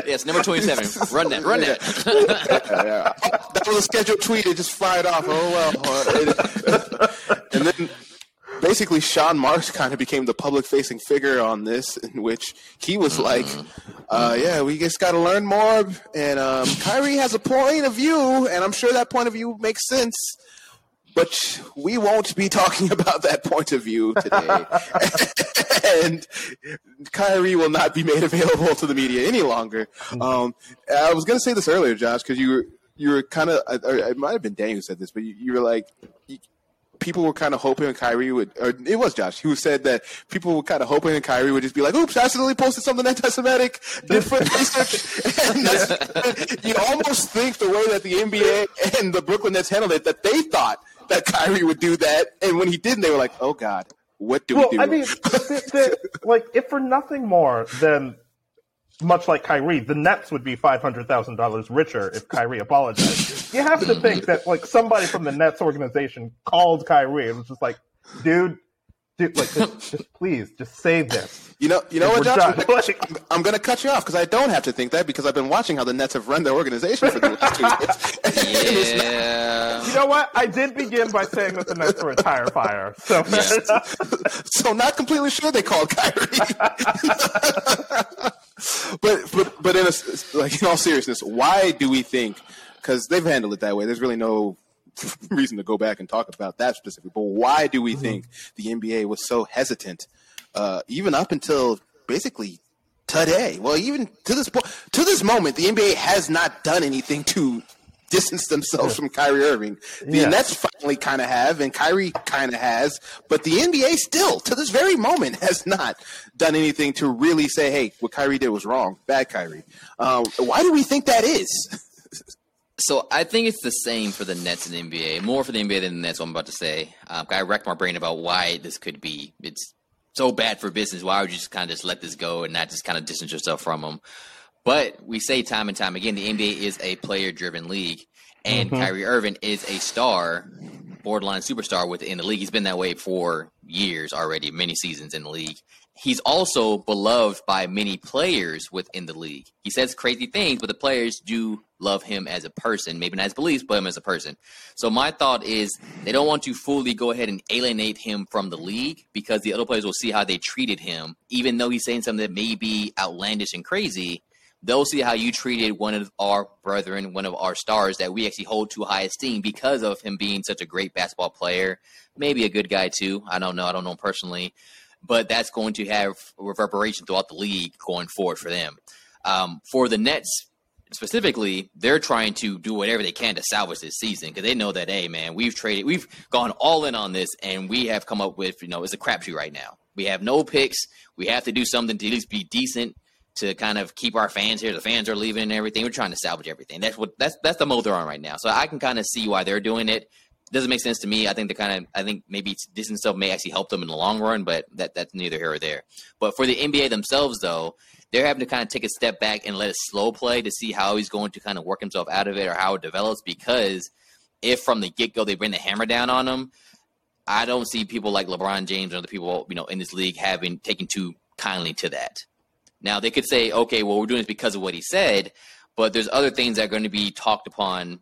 yes, number 27. Run that, run that. yeah, yeah. That was a scheduled tweet. It just fired off. Oh, well. and then basically Sean Marks kind of became the public facing figure on this, in which he was like, uh, yeah, we just got to learn more. And um, Kyrie has a point of view, and I'm sure that point of view makes sense. But we won't be talking about that point of view today. and Kyrie will not be made available to the media any longer. Mm-hmm. Um, I was going to say this earlier, Josh, because you were you were kind of it might have been Dan who said this, but you, you were like. People were kind of hoping Kyrie would, or it was Josh who said that people were kind of hoping that Kyrie would just be like, "Oops, I accidentally posted something anti-Semitic." Did and you almost think the way that the NBA and the Brooklyn Nets handled it, that they thought that Kyrie would do that, and when he didn't, they were like, "Oh God, what do well, we do?" I mean, like if for nothing more than much like Kyrie, the Nets would be five hundred thousand dollars richer if Kyrie apologized. you have to think that like somebody from the Nets organization called Kyrie and was just like, "Dude, dude, like just, just please, just say this." You know, you know what, Josh? Like, I'm going to cut you off because I don't have to think that because I've been watching how the Nets have run their organization for the last two years. yeah. you know what? I did begin by saying that the Nets were a tire fire. So, so not completely sure they called Kyrie. But but but in a, like in all seriousness, why do we think? Because they've handled it that way. There's really no reason to go back and talk about that specifically. But why do we mm-hmm. think the NBA was so hesitant uh, even up until basically today. Well, even to this point, to this moment, the NBA has not done anything to distance themselves from Kyrie Irving. The yes. Nets finally kind of have, and Kyrie kind of has, but the NBA still, to this very moment, has not done anything to really say, "Hey, what Kyrie did was wrong, bad Kyrie." Um, why do we think that is? So I think it's the same for the Nets and the NBA. More for the NBA than the Nets. What I'm about to say. Um, I wrecked my brain about why this could be. It's so bad for business. Why would you just kind of just let this go and not just kind of distance yourself from them? But we say time and time again, the NBA is a player-driven league, and mm-hmm. Kyrie Irving is a star, borderline superstar within the league. He's been that way for years already, many seasons in the league he's also beloved by many players within the league. He says crazy things, but the players do love him as a person, maybe not his beliefs, but him as a person. So my thought is they don't want to fully go ahead and alienate him from the league because the other players will see how they treated him, even though he's saying something that may be outlandish and crazy. They'll see how you treated one of our brethren, one of our stars that we actually hold to high esteem because of him being such a great basketball player, maybe a good guy too. I don't know. I don't know him personally, but that's going to have reverberation throughout the league going forward for them. Um, for the Nets specifically, they're trying to do whatever they can to salvage this season because they know that, hey, man, we've traded, we've gone all in on this, and we have come up with, you know, it's a crapshoot right now. We have no picks. We have to do something to at least be decent to kind of keep our fans here. The fans are leaving and everything. We're trying to salvage everything. That's what that's that's the mode they're on right now. So I can kind of see why they're doing it. Doesn't make sense to me. I think the kind of I think maybe distance stuff may actually help them in the long run, but that that's neither here or there. But for the NBA themselves, though, they're having to kind of take a step back and let it slow play to see how he's going to kind of work himself out of it or how it develops. Because if from the get go they bring the hammer down on him, I don't see people like LeBron James or other people you know in this league having taken too kindly to that. Now they could say, okay, well we're doing this because of what he said, but there's other things that are going to be talked upon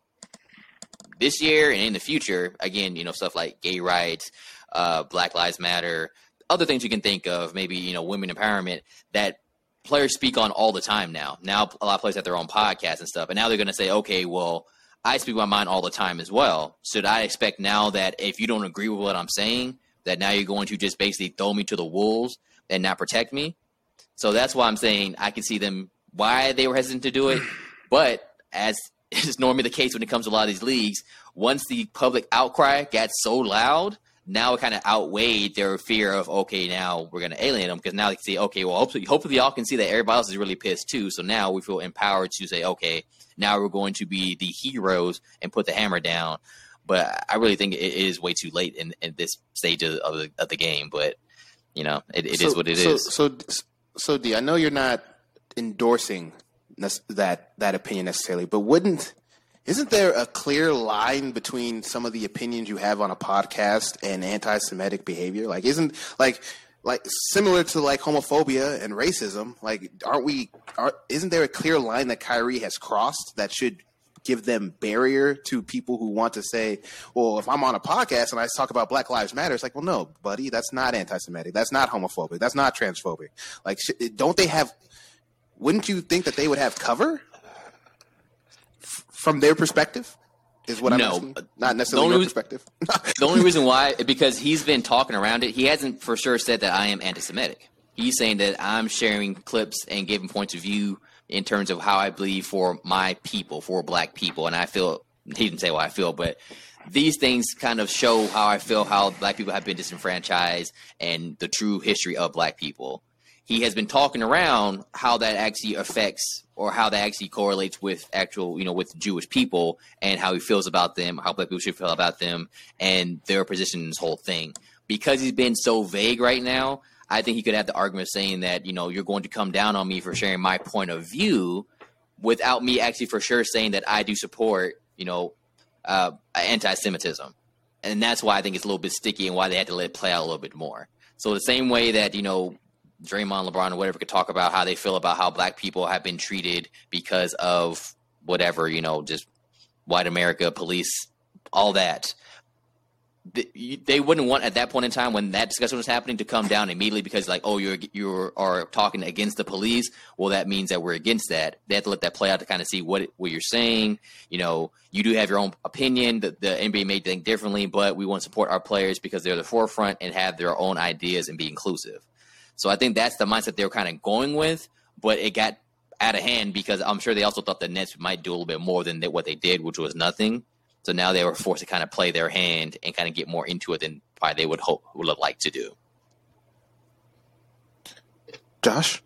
this year and in the future. Again, you know stuff like gay rights, uh, Black Lives Matter, other things you can think of, maybe you know women empowerment that players speak on all the time now. Now a lot of players have their own podcasts and stuff, and now they're going to say, okay, well. I speak my mind all the time as well. Should I expect now that if you don't agree with what I'm saying, that now you're going to just basically throw me to the wolves and not protect me? So that's why I'm saying I can see them why they were hesitant to do it. But as is normally the case when it comes to a lot of these leagues, once the public outcry got so loud, now it kind of outweighed their fear of okay, now we're going to alienate them because now they can see okay, well hopefully, hopefully y'all can see that everybody else is really pissed too. So now we feel empowered to say okay, now we're going to be the heroes and put the hammer down. But I really think it is way too late in, in this stage of, of, the, of the game. But you know, it, it so, is what it so, is. so, So, D, I know you're not endorsing that that opinion necessarily, but wouldn't isn't there a clear line between some of the opinions you have on a podcast and anti-Semitic behavior? Like, isn't like like similar to like homophobia and racism? Like, aren't we? Aren't, isn't there a clear line that Kyrie has crossed that should give them barrier to people who want to say, well, if I'm on a podcast and I talk about Black Lives Matter, it's like, well, no, buddy, that's not anti-Semitic, that's not homophobic, that's not transphobic. Like, don't they have? Wouldn't you think that they would have cover from their perspective? Is what I'm no, asking. Not necessarily your perspective. the only reason why, because he's been talking around it, he hasn't for sure said that I am anti-Semitic. He's saying that I'm sharing clips and giving points of view in terms of how I believe for my people, for black people. And I feel, he didn't say what I feel, but these things kind of show how I feel how black people have been disenfranchised and the true history of black people. He has been talking around how that actually affects or how that actually correlates with actual, you know, with Jewish people and how he feels about them, how black people should feel about them and their position in this whole thing. Because he's been so vague right now, I think he could have the argument saying that, you know, you're going to come down on me for sharing my point of view without me actually for sure saying that I do support, you know, uh, anti Semitism. And that's why I think it's a little bit sticky and why they had to let it play out a little bit more. So the same way that, you know, Draymond, LeBron, or whatever could talk about how they feel about how black people have been treated because of whatever, you know, just white America, police, all that they wouldn't want at that point in time when that discussion was happening to come down immediately because like oh you're you are talking against the police. Well that means that we're against that. They have to let that play out to kind of see what what you're saying. You know you do have your own opinion. The, the NBA may think differently but we want to support our players because they're the forefront and have their own ideas and be inclusive. So I think that's the mindset they were kind of going with but it got out of hand because I'm sure they also thought the Nets might do a little bit more than what they did which was nothing so now they were forced to kind of play their hand and kind of get more into it than probably they would hope would have liked to do. Josh,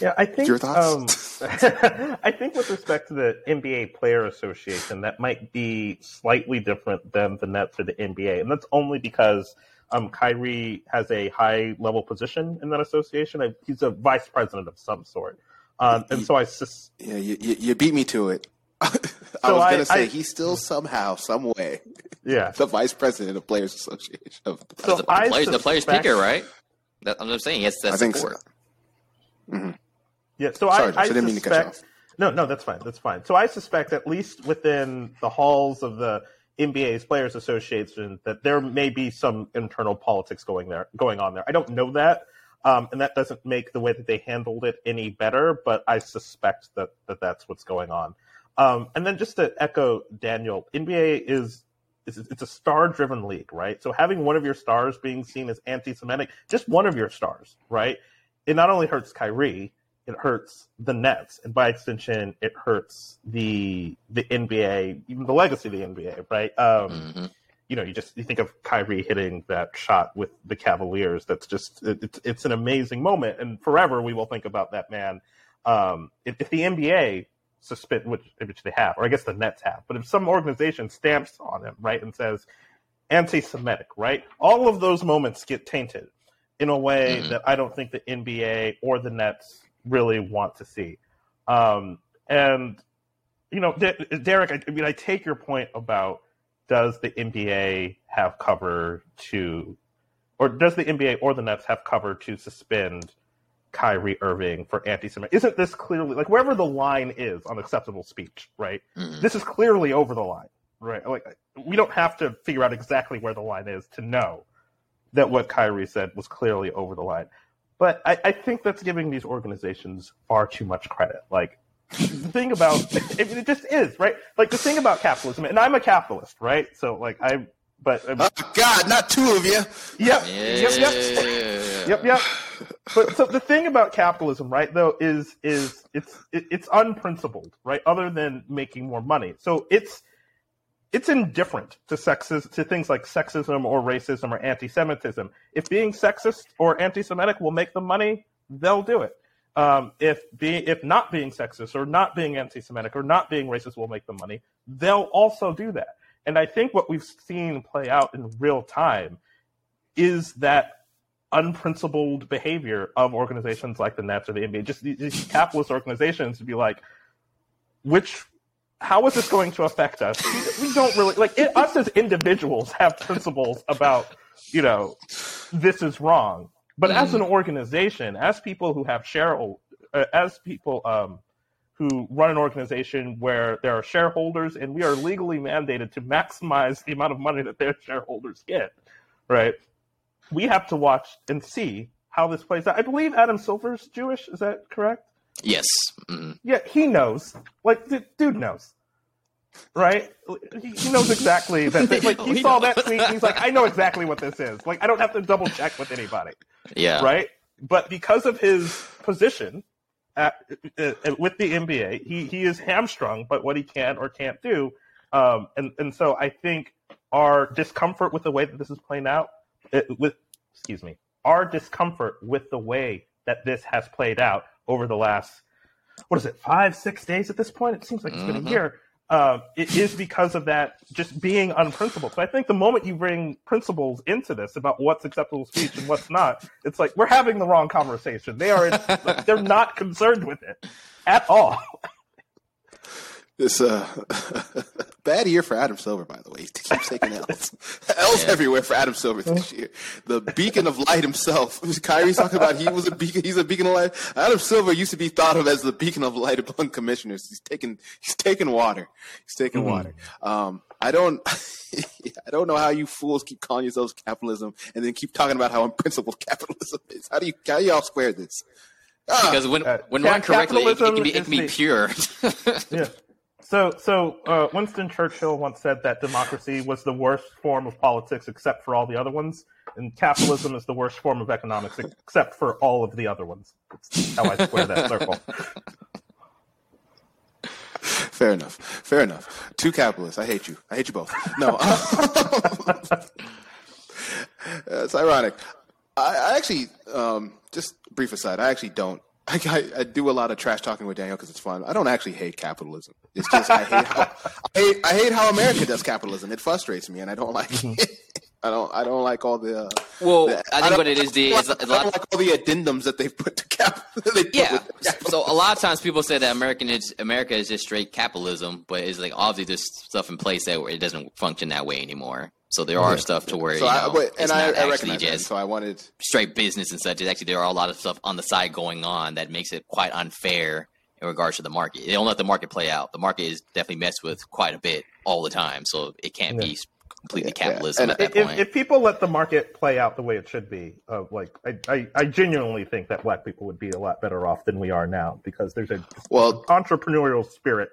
yeah, I think your thoughts. Um, I think with respect to the NBA Player Association, that might be slightly different than the Nets or the NBA, and that's only because um, Kyrie has a high level position in that association. He's a vice president of some sort, um, and so I. Sus- yeah, you, you beat me to it. I was going to say I, he's still somehow, some way, yeah, the vice president of Players Association. Of the, so the, players, suspect, the players picker, right? That, I'm just saying, yes, that's I think support. so. Mm-hmm. Yeah, so Sorry, I, I, I didn't suspect, mean to cut you off. No, no, that's fine. That's fine. So I suspect, at least within the halls of the NBA's Players Association, that there may be some internal politics going there, going on there. I don't know that, Um, and that doesn't make the way that they handled it any better, but I suspect that, that that's what's going on. Um, and then just to echo Daniel, NBA is it's a star driven league, right? So having one of your stars being seen as anti Semitic, just one of your stars, right? It not only hurts Kyrie, it hurts the Nets, and by extension, it hurts the the NBA, even the legacy of the NBA, right? Um, mm-hmm. You know, you just you think of Kyrie hitting that shot with the Cavaliers. That's just it, it's it's an amazing moment, and forever we will think about that man. Um, if, if the NBA suspend which which they have, or I guess the Nets have. But if some organization stamps on him, right, and says anti-Semitic, right, all of those moments get tainted in a way mm-hmm. that I don't think the NBA or the Nets really want to see. Um, and you know, D- Derek, I, I mean, I take your point about does the NBA have cover to, or does the NBA or the Nets have cover to suspend? Kyrie Irving for anti-Semitic. Isn't this clearly like wherever the line is on acceptable speech, right? Mm-hmm. This is clearly over the line, right? Like we don't have to figure out exactly where the line is to know that what Kyrie said was clearly over the line. But I, I think that's giving these organizations far too much credit. Like the thing about it, it, just is right. Like the thing about capitalism, and I'm a capitalist, right? So like I, but um, oh God, not two of you. Yep, yeah. yep, yep, yep, yep but so the thing about capitalism, right, though, is is it's it's unprincipled, right? Other than making more money, so it's it's indifferent to sexist to things like sexism or racism or anti-Semitism. If being sexist or anti-Semitic will make them money, they'll do it. Um, if be if not being sexist or not being anti-Semitic or not being racist will make them money, they'll also do that. And I think what we've seen play out in real time is that unprincipled behavior of organizations like the Nets or the NBA, just these capitalist organizations to be like, which, how is this going to affect us? We, don't really like it, us as individuals have principles about, you know, this is wrong. But mm. as an organization, as people who have share, uh, as people um, who run an organization where there are shareholders and we are legally mandated to maximize the amount of money that their shareholders get, right? We have to watch and see how this plays out. I believe Adam Silver's Jewish. Is that correct? Yes. mm Yeah, he knows. Like, the dude knows. Right? He, knows exactly that. Like, he saw that tweet. he's like, I know exactly what this is. Like, I don't have to double check with anybody. Yeah. Right? But because of his position at, uh, with the NBA, he, he is hamstrung by what he can or can't do. Um, and, and so I think our discomfort with the way that this is playing out it, with excuse me, our discomfort with the way that this has played out over the last what is it five six days at this point? It seems like it's mm-hmm. been a mm-hmm. year. Uh, it is because of that just being unprincipled. So I think the moment you bring principles into this about what's acceptable speech and what's not, it's like we're having the wrong conversation. They are they're not concerned with it at all. This uh, bad year for Adam Silver, by the way. He keeps taking L's. L's yeah. everywhere for Adam Silver this year. The beacon of light himself. Kyrie's talking about he was a beacon. He's a beacon of light. Adam Silver used to be thought of as the beacon of light among commissioners. He's taking he's taking water. He's taking mm-hmm. water. Um, I don't I don't know how you fools keep calling yourselves capitalism and then keep talking about how unprincipled capitalism is. How do you how do y'all square this? Ah, because when uh, when run correctly, it, it, can be, it can be pure. yeah. So, so uh, Winston Churchill once said that democracy was the worst form of politics except for all the other ones, and capitalism is the worst form of economics except for all of the other ones. That's how I square that circle. Fair enough. Fair enough. Two capitalists. I hate you. I hate you both. No. it's ironic. I, I actually, um, just brief aside, I actually don't I, I, I, do a lot of trash talking with Daniel because it's fun. I don't actually hate capitalism. It's just I hate how I hate, I hate how America does capitalism. It frustrates me, and I don't like mm-hmm. it. I don't I don't like all the. Uh, well, the, I think I what it is, the I don't, I don't like all the addendums that they've put to cap. yeah. So a lot of times people say that American is America is just straight capitalism, but it's like obviously there's stuff in place that it doesn't function that way anymore. So there are stuff to where so you know, I, but, and I, I recognize just that, so I wanted straight business and such. It's actually there are a lot of stuff on the side going on that makes it quite unfair in regards to the market. They don't let the market play out. The market is definitely messed with quite a bit all the time, so it can't yeah. be completely Yeah, yeah. capitalism at that if, point. if people let the market play out the way it should be, uh, like I, I, I genuinely think that black people would be a lot better off than we are now because there's a Well, entrepreneurial spirit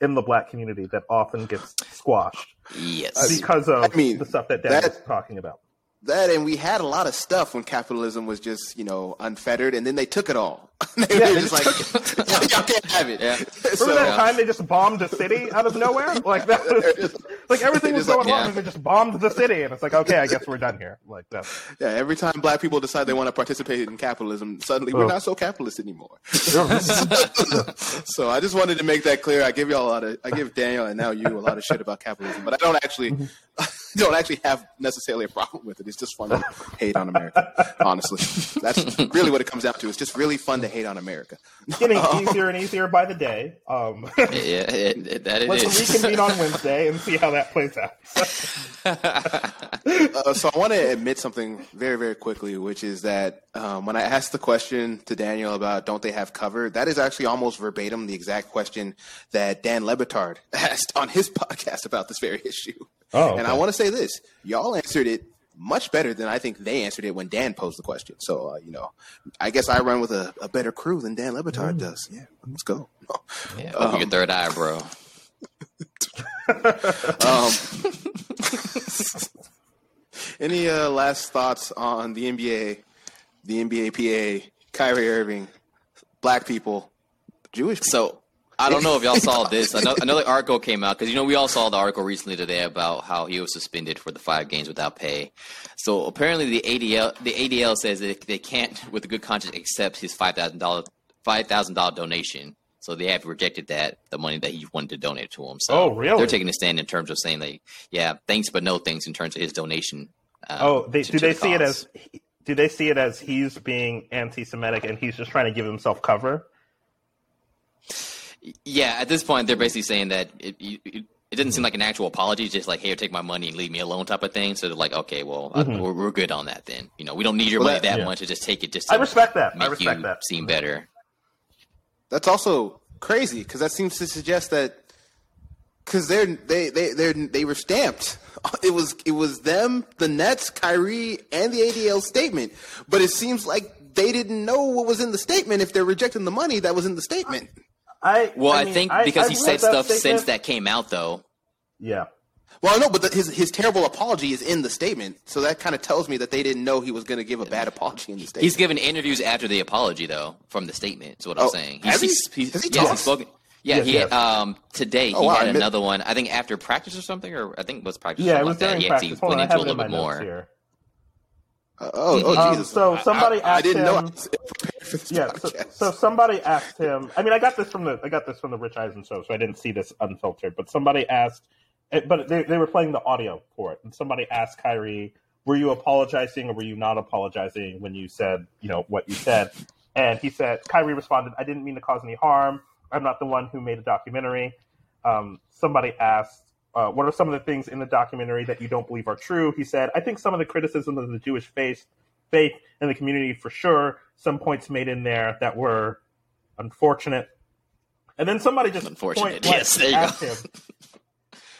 in the black community that often gets squashed yes. because of I mean, the stuff that Dan that- was talking about. that and we had a lot of stuff when capitalism was just you know unfettered, and then they took it all. they Yeah, were they just like, y'all can't have it. Yeah. Remember So- that time they just bombed a city out of nowhere? Like that was just, like everything was Just like, going wrong, yeah. and they just bombed the city, and it's like, okay, I guess we're done here. Like that. Yeah, every time black people decide they want to participate in capitalism, suddenly we're not so capitalist anymore. so I just wanted to make that clear. I give you all a lot of, I give Daniel and now you a lot of shit about capitalism, but I don't actually, mm-hmm. don't actually have necessarily a problem with it. It's just fun to hate on America. Honestly, that's really what it comes down to. It's just really fun to hate on America. It's getting easier and easier by the day. Um, yeah, it, it, that it let's is. reconvene on Wednesday and see how that plays out. Uh, so I want to admit something very, very quickly, which is that um, when I asked the question to Daniel about don't they have cover, that is actually almost verbatim the exact question that Dan Le Batard asked on his podcast about this very issue. Oh, And I want to say this: y'all answered it much better than I think they answered it when Dan posed the question. So uh, you know, I guess I run with a, a better crew than Dan Le Batard does. Yeah, let's go. Yeah, open your third eye, bro. Um, any uh, last thoughts on the NBA, the NBA PA, Kyrie Irving, black people, Jewish people? So I don't know if y'all saw this. Another, another article came out because you know we all saw the article recently today about how he was suspended for the five games without pay. So apparently the ADL the ADL says that they can't, with a good conscience, accept his five thousand dollar five thousand dollar donation. So they have rejected that the money that he wanted to donate to him. So Oh, really? They're taking a stand in terms of saying like, yeah, thanks but no thanks in terms of his donation. um, Oh, they, to- do to they the see it as? Do they see it as he's being anti-Semitic and he's just trying to give himself cover? Yeah, at this point, they're basically saying that it, it, it doesn't seem like an actual apology. Just like, hey, take my money and leave me alone type of thing. So they're like, okay, well, I- Mhm. we're, we're good on that then. You know, we don't need your Well, money that- that yeah. much to just take it just I respect that. I respect you that. seem better. That's also crazy because that seems to suggest that because they're they they they they were stamped. It was it was them, the Nets, Kyrie, and the ADL statement. But it seems like they didn't know what was in the statement if they're rejecting the money that was in the statement. I Well, I, mean, think because I he read said that stuff since that came out, though. Yeah, Well, I know, but the, his his terrible apology is in the statement, so that kind of tells me that they didn't know he was going to give a bad apology in the statement. He's given interviews after the apology, though, from the statement. Is what I'm Oh, saying. has he? he's, Has he yes, talked? he's spoken. Yeah, Yes, he yes. um today Oh, he wow, had mi- another one. I think after practice or something, or I think it was practice. yeah, or it was something like during that. He practice. actually Hold went on, I into a little my bit more. here. Uh, oh, oh, Um, Jesus! so somebody I, I asked didn't know I him- was for this Yeah, so, so somebody asked him. I mean, I got this from the I got this from the Rich Eisen show, so I didn't see this unfiltered. But somebody asked, eh, but they they were playing the audio for it, and somebody asked Kyrie, "Were you apologizing or were you not apologizing when you said you know what you said?" And he said, Kyrie responded, "I didn't mean to cause any harm. I'm not the one who made a documentary." Um, somebody asked. Uh, what are some of the things in the documentary that you don't believe are true? He said, I think some of the criticism of the Jewish faith, faith in the community for sure. Some points made in there that were unfortunate. And then somebody just Unfortunate. point Yes, there you asked go. him,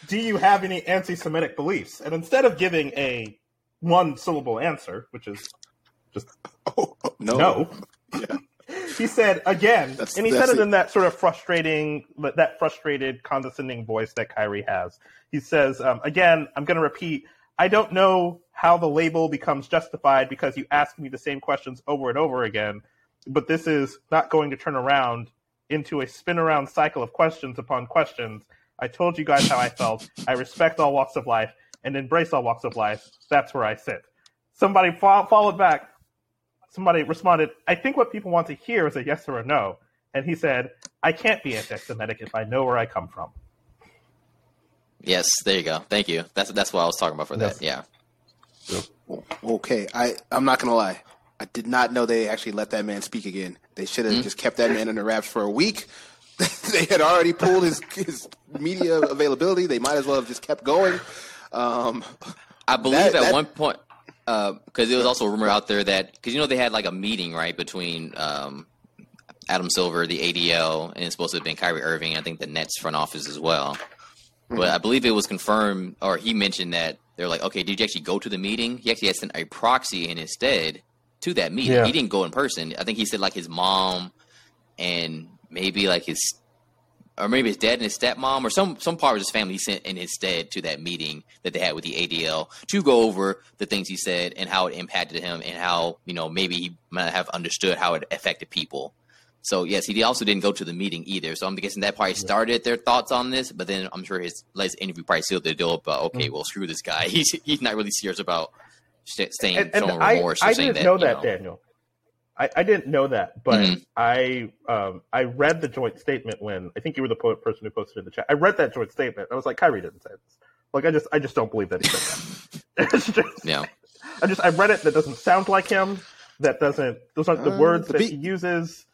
"Do you have any anti-Semitic beliefs?" And instead of giving a one-syllable answer, which is just oh, no, no, Yeah. He said again, That's- and he said it it. in that sort of frustrating, that frustrated, condescending voice that Kyrie has. He says um, again, "I'm going to repeat. I don't know how the label becomes justified because you ask me the same questions over and over again, but this is not going to turn around into a spin around cycle of questions upon questions. I told you guys how I felt. I respect all walks of life and embrace all walks of life. That's where I sit." Somebody fo- followed back somebody responded, I think what people want to hear is a yes or a no. And he said, I can't be anti Semitic if I know where I come from. Yes, there you go. Thank you. That's that's what I was talking about for that. Yeah. Okay, I I'm not gonna lie. I did not know they actually let that man speak again. They should have Mm-hmm. just kept that man under wraps for a week. they had already pulled his his media availability. They might as well have just kept going. Um, I believe That- at that- one point, because there was also a rumor out there that because you know they had like a meeting right between um, Adam Silver, the ADL, and it's supposed to have been Kyrie Irving. I think the Nets front office as well. But I believe it was confirmed, or he mentioned that they're like, okay, did you actually go to the meeting? He actually had sent a proxy in instead to that meeting. Yeah. He didn't go in person. I think he said like his mom and maybe like his or maybe his dad and his stepmom or some some part of his family sent in his stead to that meeting that they had with the ADL to go over the things he said and how it impacted him and how you know maybe he might have understood how it affected people. So yes, he also didn't go to the meeting either. So I'm guessing that probably started their thoughts on this, but then I'm sure his latest interview probably sealed the deal. But okay, mm-hmm. well, screw this guy. He's he's not really serious about saying and, and showing I, remorse or I saying didn't that. know you that, Daniel. I, I didn't know that, but Mhm. I um, I read the joint statement when I think you were the po- person who posted in the chat. I read that joint statement. I was like, Kyrie didn't say this. Like, I just I just don't believe that he said that. it's just, Yeah. I just I read it. That doesn't sound like him. That doesn't. Those aren't the Uh, words the that beat- he uses.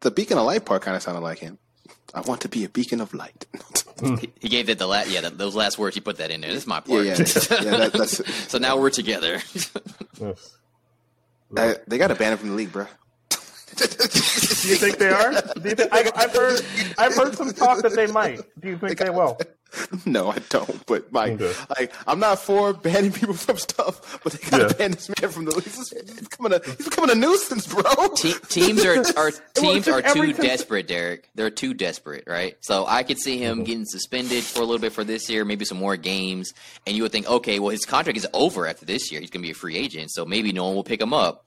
The beacon of light part kind of sounded like him. I want to be a beacon of light. He, he gave that the last yeah the, those last words. He put that in there. This is my yeah, part. yeah, yeah. that, that's. so now we're together. Yes. I, they got to ban him from the league, bro. Do you think they are? Do you think, I, I've heard I've heard some talk that they might. Do you think they will? No, I don't. But like, Okay. like, I'm not for banning people from stuff, but they gotta Yeah. ban this man from the league. He's, he's becoming a he's becoming a nuisance, bro. Te- teams are are teams just are too cons- desperate, Derek. They're too desperate, right? So I could see him mm-hmm. getting suspended for a little bit for this year, maybe some more games, and you would think, okay, well his contract is over after this year. He's going to be a free agent, so maybe no one will pick him up,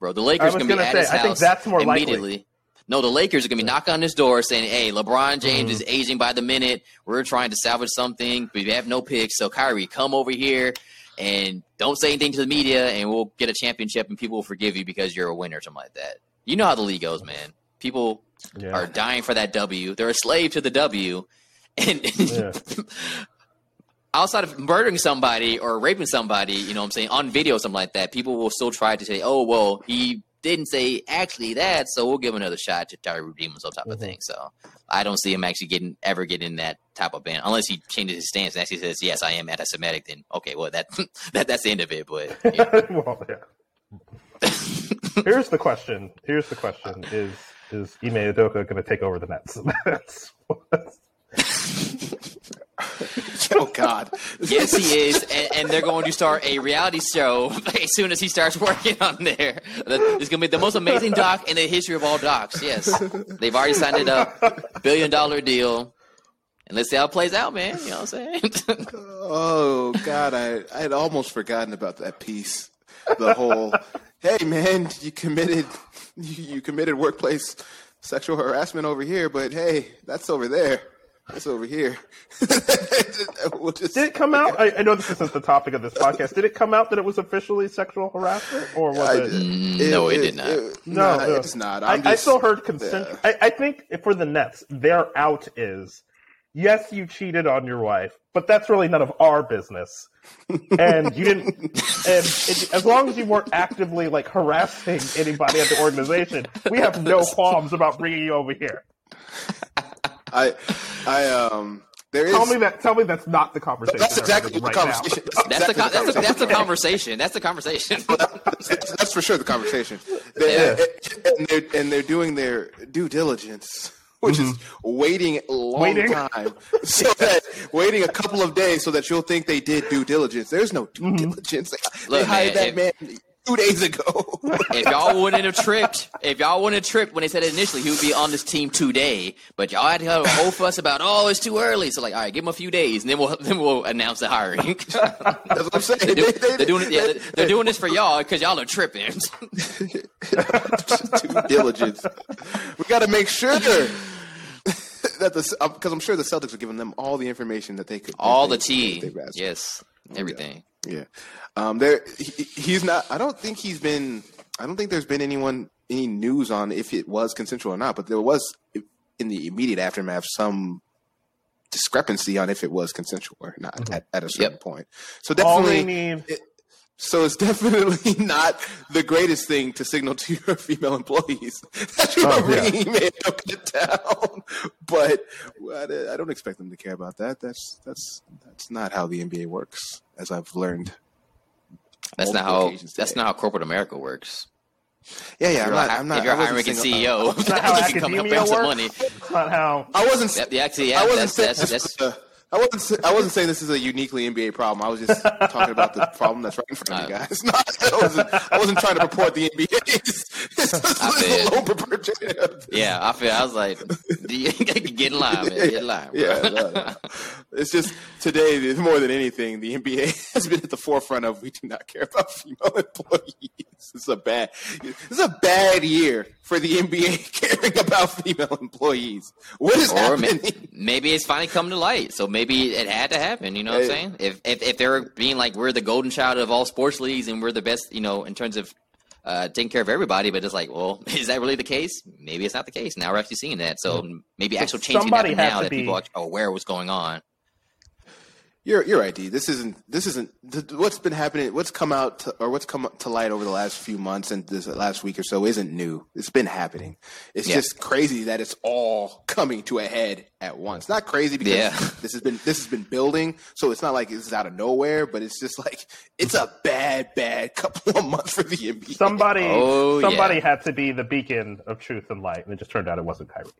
bro. The Lakers I are was going to be gonna at say, his I think house that's more likely. No, the Lakers are going to be knocking on his door saying, "Hey, LeBron James Mm-hmm. is aging by the minute. We're trying to salvage something. We have no picks, so Kyrie, come over here." And don't say anything to the media, and we'll get a championship, and people will forgive you because you're a winner, or something like that. You know how the league goes, man. People Yeah. are dying for that W. They're a slave to the W. And Yeah. outside of murdering somebody or raping somebody, you know what I'm saying, on video, something like that, people will still try to say, oh, well, he didn't say actually that, so we'll give another shot to try to redeem himself type of mm-hmm. thing. So I don't see him actually getting ever getting that type of ban unless he changes his stance and actually says, yes, I am anti Semitic, then okay, well, that, that that's the end of it. But yeah. well, yeah. Here's the question. Here's the question: Is is Ime Udoka going to take over the Nets? That's what- oh God. Yes, he is, and, and they're going to start a reality show as soon as he starts working on there. It's going to be the most amazing doc in the history of all docs. Yes, they've already signed it up, billion dollar deal, and let's see how it plays out, man. You know what I'm saying? Oh God, I I had almost forgotten about that piece. The whole, hey man, you committed you, you committed workplace sexual harassment over here, but hey, that's over there. That's over here. just, Did it come out? I, I know this isn't the topic of this podcast. Did it come out that it was officially sexual harassment, or was I it? did- mm, no, it did not. No, nah, no. it's not. I, I'm I just, still heard consent. yeah. I, I think for the Nets, their out is yes, you cheated on your wife, but that's really none of our business. And you didn't. And it, as long as you weren't actively like harassing anybody at the organization, we have no qualms about bringing you over here. I, I um. There is. Tell me that. Tell me that's not the conversation. that's exactly having the conversation. That's the, exactly con- that's, the, that's the conversation. conversation. That's the conversation. that's, that's for sure the conversation. They, and, they're, and they're doing their due diligence, which is waiting a long Waiting. time, so that waiting a couple of days so that you'll think they did due diligence. There's no due diligence. They, they hired man, that man two days ago. if y'all wouldn't have tripped, if y'all wouldn't have tripped when they said it initially, he would be on this team today. But y'all had to have a whole fuss about, oh, it's too early. So like, all right, give him a few days, and then we'll then we'll announce the hiring. That's what I'm saying. they're, do- They- they're doing it. Yeah, they're, they're doing this for y'all because y'all are tripping. due diligence. We got to make sure that the uh, because I'm sure the Celtics are giving them all the information that they could. All the tea, they've asked for. yes, oh, everything. Yeah. Um, there, he, he's not. I don't think he's been. I don't think there's been anyone any news on if it was consensual or not. But there was in the immediate aftermath some discrepancy on if it was consensual or not at, at a certain Yep. point. So definitely, need. so it's definitely not the greatest thing to signal to your female employees that you Oh, yeah. bringing men down. But I, I don't expect them to care about that. That's that's that's not how the NBA works, as I've learned. That's not how. occasions That's today. not how corporate America works. Yeah, yeah. If I'm not. a, I'm not. if you're I wasn't hiring a single- CEO, not how you can come help academia out some money. It's not how. I wasn't. Yep, yeah, actually, yeah, I wasn't that's, that's, saying that's, this, uh, was a, I wasn't. I wasn't saying this is a uniquely NBA problem. I was just talking about the problem that's right in front of you guys. Not, I wasn't. I wasn't trying to report the NBA. yeah, I feel. I was like, get in line, man. Get in line. Bro. Yeah, no, no. it's just today more than anything, the NBA has been at the forefront of we do not care about female employees. It's a bad. It's a bad year for the NBA caring about female employees. What is or happening? Maybe, maybe it's finally come to light. So maybe it had to happen. You know what I'm saying? If, if if they're being like we're the golden child of all sports leagues and we're the best, you know, in terms of uh, taking care of everybody, but it's like, well, is that really the case? Maybe it's not the case. Now we're actually seeing that. So maybe actual change can happen now that be... people are aware of what's going on. You're you're right, D. This isn't this isn't what's been happening. What's come out to, or what's come to light over the last few months and this uh, last week or so isn't new. It's been happening. It's yeah. just crazy that it's all coming to a head at once. Not crazy because yeah. this has been this has been building, so it's not like this is out of nowhere. But it's just like it's a bad, bad couple of months for the NBA. Somebody oh, somebody yeah. had to be the beacon of truth and light, and it just turned out it wasn't Kyrie.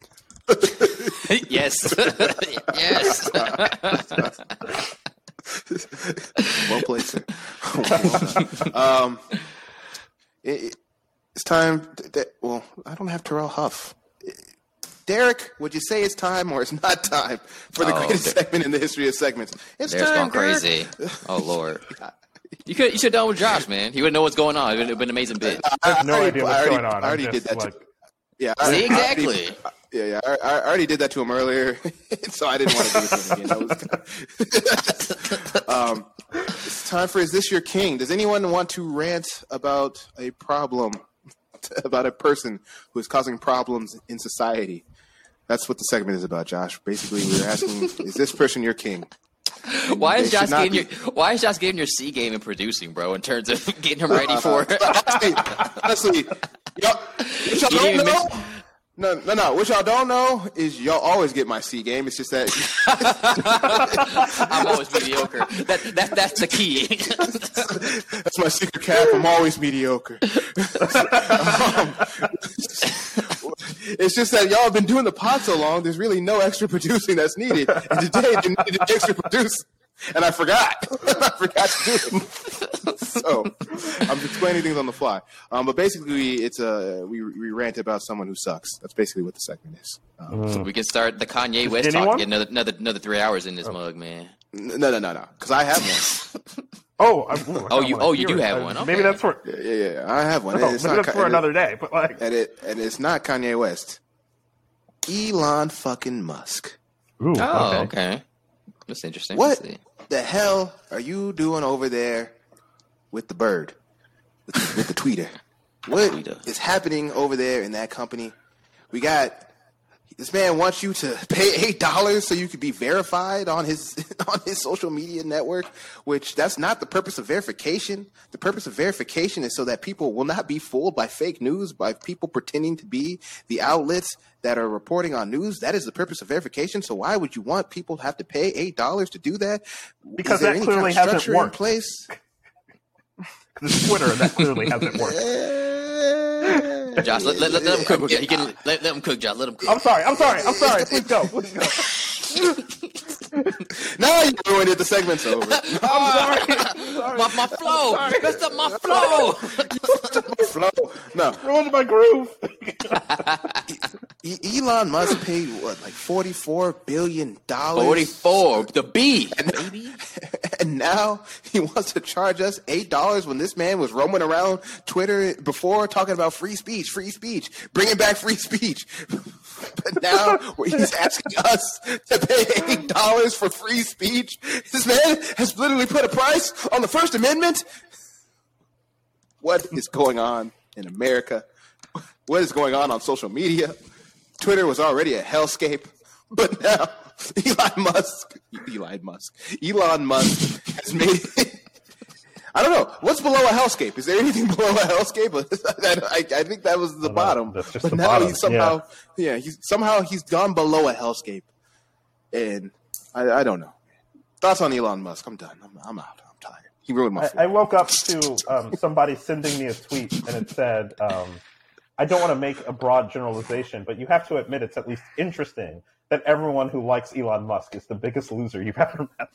yes. yes. well played, sir. um, it, it's time. That, well, I don't have Terrell Huff. Derek, would you say it's time or it's not time for the oh, greatest okay. segment in the history of segments? It's Derek's time, going crazy. Oh Lord. You could you should have done with Josh, man. He wouldn't know what's going on. It would have been an amazing bit. I have no I, idea what's already, going on. I already did that. Like... To, yeah, See, exactly. Yeah, yeah. I, I, already did that to him earlier, so I didn't want to do it to him again. um, it's time for Is This Your King? Does anyone want to rant about a problem, about a person who is causing problems in society? That's what the segment is about, Josh. Basically, we are asking, is this person your king? Why is Josh getting your Why is Josh getting your C game in producing, bro? In terms of getting him ready for it. honestly, honestly y'all, y'all don't know. No, no, no. What y'all don't know is y'all always get my C game. It's just that I'm always mediocre. That, that that's the key. that's my secret cap. I'm always mediocre. um, it's just that y'all have been doing the pod so long. There's really no extra producing that's needed, and today they needed extra produce and I forgot. I forgot to do it. so I'm explaining things on the fly. Um, but basically, it's a we we rant about someone who sucks. That's basically what the segment is. Um, mm. So we can start the Kanye West Anyone? talk. Get another another another three hours in this oh. mug, man. No, no, no, no. Because I have one. oh, I, ooh, oh, you oh you do have one. Okay. Maybe that's for yeah, yeah, yeah. I have one. No, maybe that's for another day. But like, and it and it's not Kanye West. Elon fucking Musk. Ooh, oh, okay. okay. That's interesting. What the hell are you doing over there with the bird, with the, with the tweeter? What is happening over there in that company? We got this man wants you to pay eight dollars so you could be verified on his on his social media network, which that's not the purpose of verification. The purpose of verification is so that people will not be fooled by fake news, by people pretending to be the outlets that are reporting on news. That is the purpose of verification. So why would you want people to have to pay eight dollars to do that? Because that clearly kind of hasn't worked. In place? Twitter, that clearly hasn't worked. Josh, let, let, let, let him cook. He can uh, let, let him cook. Josh, let him cook. I'm sorry. I'm sorry. I'm sorry. Please go. Please go. now you ruined it. The segment's over. I'm sorry. sorry. My, my flow. Messed up my flow. my flow. No. Ruined my groove. Elon Musk paid what, like forty-four billion dollars? Forty-four, the B, and, and now he wants to charge us eight dollars when this man was roaming around Twitter before talking about free speech, free speech, bringing back free speech. but now he's asking us to pay eight dollars for free speech. This man has literally put a price on the First Amendment. What is going on in America? What is going on on social media? Twitter was already a hellscape, but now Elon Musk, Elon Musk, Elon Musk has made it. I don't know what's below a hellscape. Is there anything below a hellscape? I, I think that was the bottom. That's just but the now bottom. he's somehow, yeah. yeah, he's somehow he's gone below a hellscape, and I, I don't know. Thoughts on Elon Musk? I'm done. I'm, I'm out. I'm tired. He ruined my. I, I, woke up to um, somebody sending me a tweet, and it said. Um, I don't want to make a broad generalization, but you have to admit it's at least interesting that everyone who likes Elon Musk is the biggest loser you've ever met.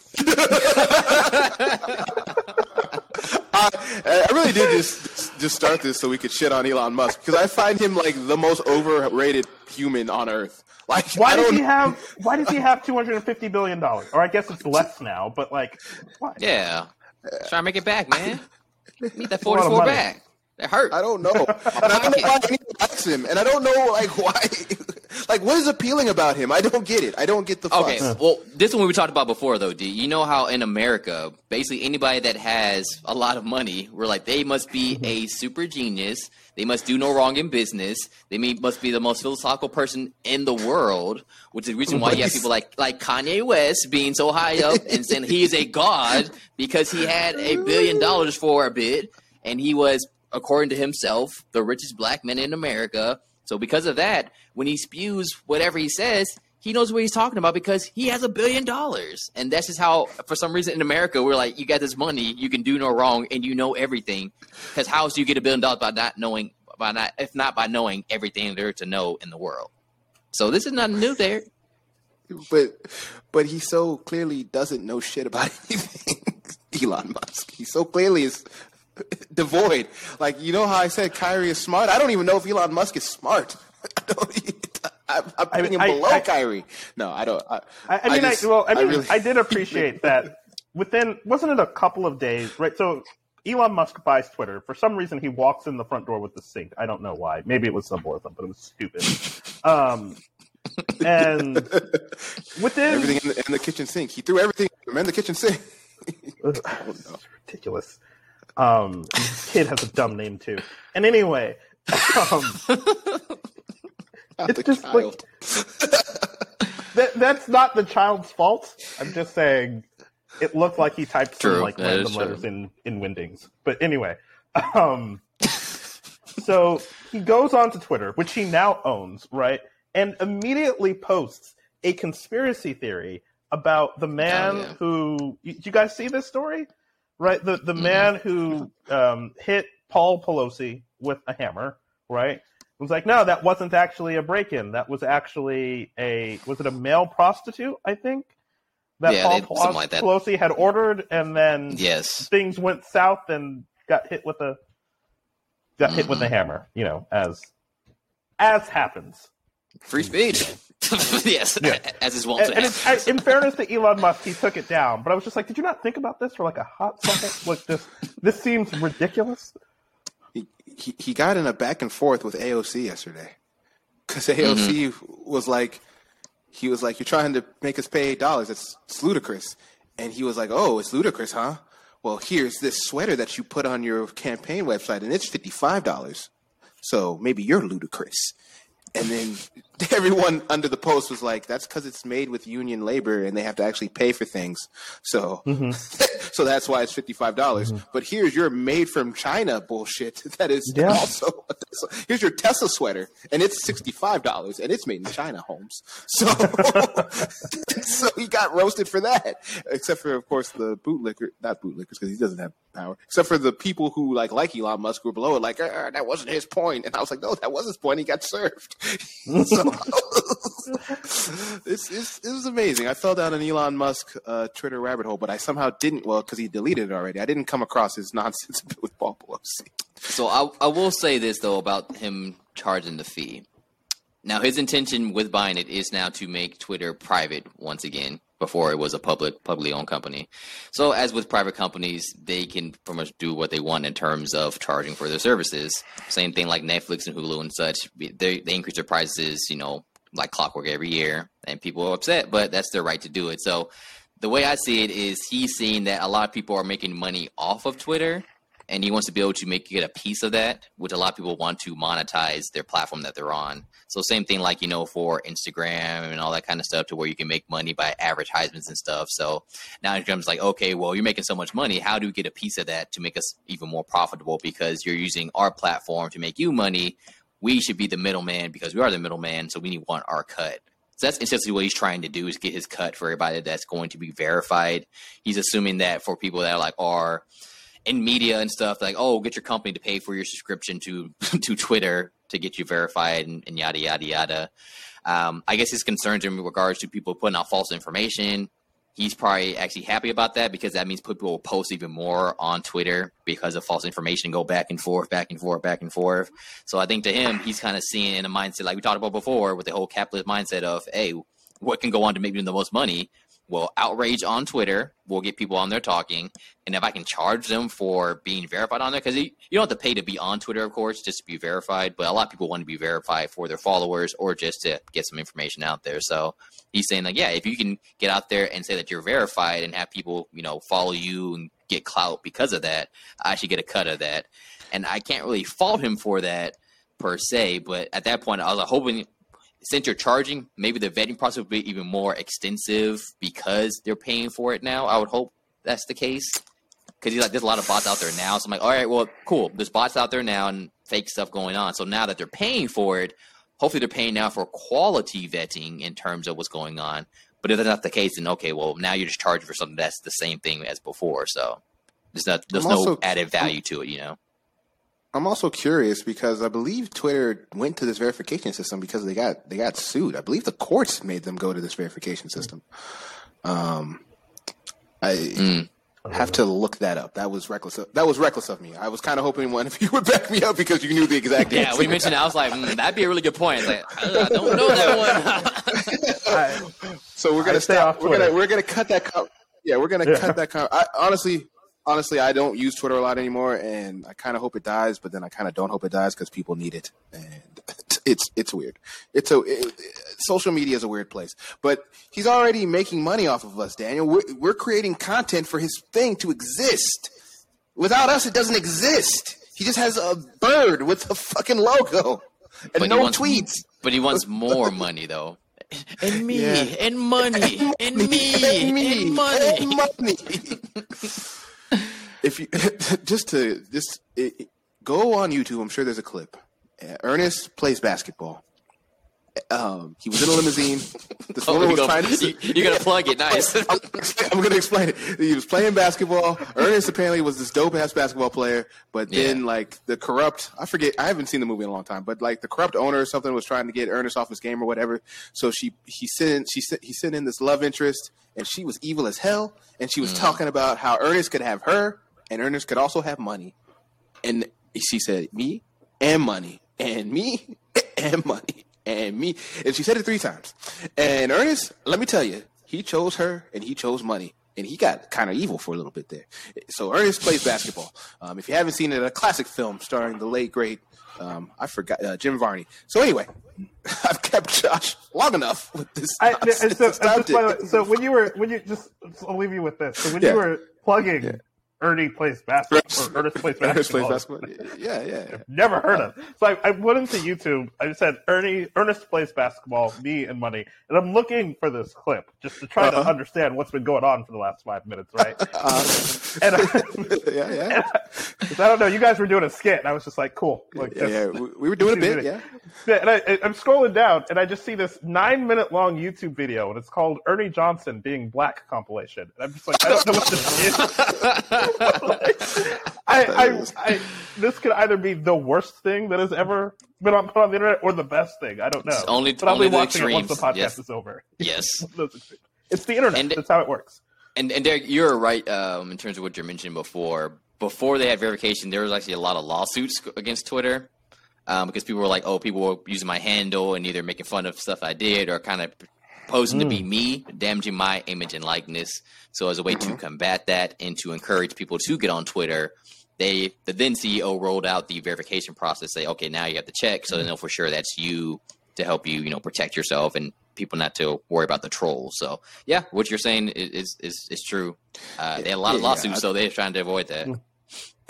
I, I really did just just start this so we could shit on Elon Musk because I find him like the most overrated human on earth. Like, why does he have? Why does he have two hundred and fifty billion dollars? Or I guess it's less now, but like, why? Yeah. Try to make it back, man. Meet that a 44 back. That hurt. I don't know. And I don't know why anyone likes him, and I don't know like why. Like, what is appealing about him? I don't get it. I don't get the fuss. Okay, well, this one we talked about before, though, D. You know how in America, basically anybody that has a lot of money, we're like, they must be a super genius. They must do no wrong in business. They may, must be the most philosophical person in the world, which is the reason why you have people like like Kanye West being so high up and saying he is a god because he had a billion dollars for a bit, and he was, according to himself, the richest black man in America. So because of that, when he spews whatever he says, he knows what he's talking about because he has a billion dollars. And that's just how, for some reason in America, we're like, you got this money, you can do no wrong, and you know everything. Because how else do you get a billion dollars by not knowing, by not, if not by knowing everything there to know in the world? So this is nothing new there. but but he so clearly doesn't know shit about anything. Elon Musk. He so clearly is devoid. Like you know how I said Kyrie is smart. I don't even know if Elon Musk is smart. I don't, I'm, I'm putting him I- below I- Kyrie. No, I don't. I, I, I mean, I, just- well, I mean, I, really- did appreciate that. Within wasn't it a couple of days, right? So Elon Musk buys Twitter. For some reason, he walks in the front door with the sink. I don't know why. Maybe it was symbolism, but it was stupid. Um, and within everything in the, in the kitchen sink. He threw everything in the kitchen sink. It's ridiculous. Um, kid has a dumb name too. And anyway, um, It's just child. like- that, that's not the child's fault. I'm just saying it looked like he typed some like that is random letters in in Wingdings. But anyway, um, so he goes on to Twitter, which he now owns, right, and immediately posts a conspiracy theory about the man Oh, yeah. who. You, you guys see this story? Right, the the Mhm. man who um, hit Paul Pelosi with a hammer, right? It was like, no, that wasn't actually a break-in. That was actually a was it a male prostitute? I think that Yeah, Paul they- something like that. Pelosi had ordered, and then Yes. things went south and got hit with a got hit with a Mhm. hammer. You know, as as happens. Free speech. yes. Yeah. As is wont And, and it's. I, in fairness to Elon Musk, he took it down. But I was just like, did you not think about this for like a hot second? Like this, this seems ridiculous. he, he he got in a back and forth with AOC yesterday because AOC mm-hmm. was like, he was like, "You're trying to make us pay eight dollars. It's, it's ludicrous," and he was like, "Oh, it's ludicrous, huh? Well, here's this sweater that you put on your campaign website, and it's fifty five dollars. So maybe you're ludicrous." And then everyone under the post was like, "That's because it's made with union labor, and they have to actually pay for things. So, so that's why it's fifty five dollars. But here's your made from China bullshit. That is Yeah. also here's your Tesla sweater, and it's sixty five dollars, and it's made in China, Holmes. So, so he got roasted for that. Except for, of course, the bootlicker, not bootlickers, because he doesn't have power. Except for the people who like like Elon Musk who were below it, like "Uh, that wasn't his point. point, and I was like, no, that was his point. He got served. so it's, it's it was amazing. I fell down an Elon Musk uh, Twitter rabbit hole, but I somehow didn't. Well, because he deleted it already. I didn't come across his nonsense with Paul Pelosi. So I, I will say this though about him charging the fee. Now his intention with buying it is now to make Twitter private once again. Before it was a public, publicly owned company. So as with private companies, they can pretty much do what they want in terms of charging for their services. Same thing like Netflix and Hulu and such. They they increase their prices, you know, like clockwork every year, and people are upset, but that's their right to do it. So the way I see it is he's seeing that a lot of people are making money off of Twitter and he wants to be able to make get a piece of that, which a lot of people want to monetize their platform that they're on. So same thing like you know for Instagram and all that kind of stuff, to where you can make money by advertisements and stuff. So now Instagram's like, okay, well you're making so much money, how do we get a piece of that to make us even more profitable? Because you're using our platform to make you money. We should be the middleman because we are the middleman, so we need want our cut. So that's essentially what he's trying to do is get his cut for everybody that's going to be verified. He's assuming that for people that are like are in media and stuff, like, oh, get your company to pay for your subscription to to Twitter to get you verified and, and yada yada yada. Um, I guess his concerns in regards to people putting out false information. He's probably actually happy about that because that means people will post even more on Twitter because of false information, and go back and forth, back and forth, back and forth. So I think to him, he's kind of seeing in a mindset like we talked about before with the whole capitalist mindset of, hey, what can go on to make me the most money? Well, outrage on Twitter will get people on there talking, and if I can charge them for being verified on there, because you, you don't have to pay to be on Twitter, of course, just to be verified. But a lot of people want to be verified for their followers or just to get some information out there. So he's saying like, yeah, if you can get out there and say that you're verified and have people, you know, follow you and get clout because of that, I should get a cut of that. And I can't really fault him for that per se, but at that point, I was hoping since you're charging, maybe the vetting process will be even more extensive because they're paying for it now. I would hope that's the case. Because like, there's a lot of bots out there now. So I'm like, all right, well, cool. There's bots out there now and fake stuff going on. So now that they're paying for it, hopefully they're paying now for quality vetting in terms of what's going on. But if that's not the case, then okay, well, now you're just charging for something that's the same thing as before. So there's not there's no added value to it, you know. I'm also curious because I believe Twitter went to this verification system because they got they got sued. I believe the courts made them go to this verification system. Um, I mm. have to look that up. That was reckless. Of, that was reckless of me. I was kind of hoping one of you would back me up because you knew the exact. yeah, we mentioned. I was like, mm, that'd be a really good point. Like, I don't know that one. so we're gonna stop. We're gonna we're gonna cut that. yeah, we're gonna yeah. cut that. I, honestly, honestly, I don't use Twitter a lot anymore, and I kind of hope it dies, but then I kind of don't hope it dies because people need it, and it's it's weird. It's a it, social media is a weird place, but he's already making money off of us, Daniel. We're, we're creating content for his thing to exist. Without us, it doesn't exist. He just has a bird with a fucking logo and but no wants, tweets. But he wants more money, though. And me, yeah. and money, and, and me, and me, and money. And money. If you just to just it, go on YouTube, I'm sure there's a clip. Uh, Ernest plays basketball. Um, he was in a limousine. This oh, woman was go, trying to. You, you're gonna plug it, nice. I'm, I'm, gonna explain it. He was playing basketball. Ernest apparently was this dope ass basketball player, but then yeah. like the corrupt, I forget, I haven't seen the movie in a long time, but like the corrupt owner or something was trying to get Ernest off his game or whatever. So she he sent she sent he sent in this love interest, and she was evil as hell, and she was mm. talking about how Ernest could have her and Ernest could also have money. And she said, me and money, and me and money, and me. And she said it three times. And Ernest, let me tell you, he chose her and he chose money. And he got kind of evil for a little bit there. So Ernest plays basketball. Um, if you haven't seen it, a classic film starring the late great um, I forgot uh, Jim Varney. So anyway, I've kept Josh long enough with this. I, so, just, so, when you were when you just I'll leave you with this. So when yeah. you were plugging yeah. Ernie plays basketball. Or Ernest plays basketball. Ernest plays basketball. Yeah, yeah. I've never heard of. So I, I went into YouTube. I said Ernie Ernest plays basketball. Me and money, and I'm looking for this clip just to try uh-huh. to understand what's been going on for the last five minutes, right? Uh, and I, yeah, yeah. I, I, don't know. You guys were doing a skit, and I was just like, cool. Like, yeah, yeah, we were doing a bit. Yeah. yeah. And I, I'm scrolling down, and I just see this nine minute long YouTube video, and it's called Ernie Johnson being black compilation. And I'm just like, I don't know what this is. I, I, I, this could either be the worst thing that has ever been on, put on the internet or the best thing. I don't know. It's only, but I'll be watching it once the podcast yes. is over. Yes. it's the internet. And, That's how it works. And, and Derek, you're right um, in terms of what you're mentioning before. Before they had verification, there was actually a lot of lawsuits against Twitter um, because people were like, "Oh, people were using my handle and either making fun of stuff I did or kind of posing mm. to be mm. me, damaging my image and likeness. So as a way mm-hmm. to combat that and to encourage people to get on Twitter, they the then CEO rolled out the verification process. Say, okay, now you have to check, so they know for sure that's you to help you, you know, protect yourself and people not to worry about the trolls. So yeah, what you're saying is is is true. Uh, they had a lot of lawsuits, yeah. so they're trying to avoid that. Mm.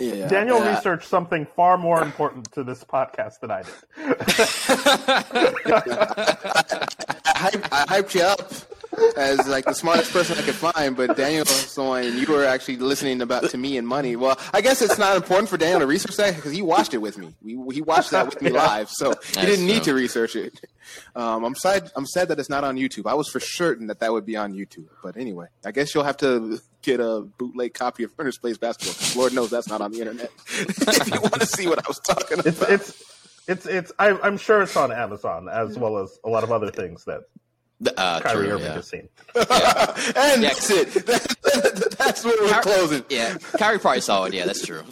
Yeah, Daniel yeah. researched something far more important to this podcast than I did. I, hyped, I hyped you up as like the smartest person I could find, but Daniel and you were actually listening about to me and money. Well, I guess it's not important for Daniel to research that because he watched it with me. We, he watched that with me yeah. live, so he didn't need to research it. Um, I'm sad. I'm sad that it's not on YouTube. I was for certain that that would be on YouTube, but anyway, I guess you'll have to get a bootleg copy of Ernest Plays Basketball. Lord knows that's not on the internet. if you want to see what I was talking about, it's, it's It's it's. I, I'm sure it's on Amazon as well as a lot of other things that Uh, Kyrie true, Irving yeah. has seen. and Yeah. that's it. that's where we're Ky- closing. Yeah, Kyrie probably saw it. Yeah, that's true.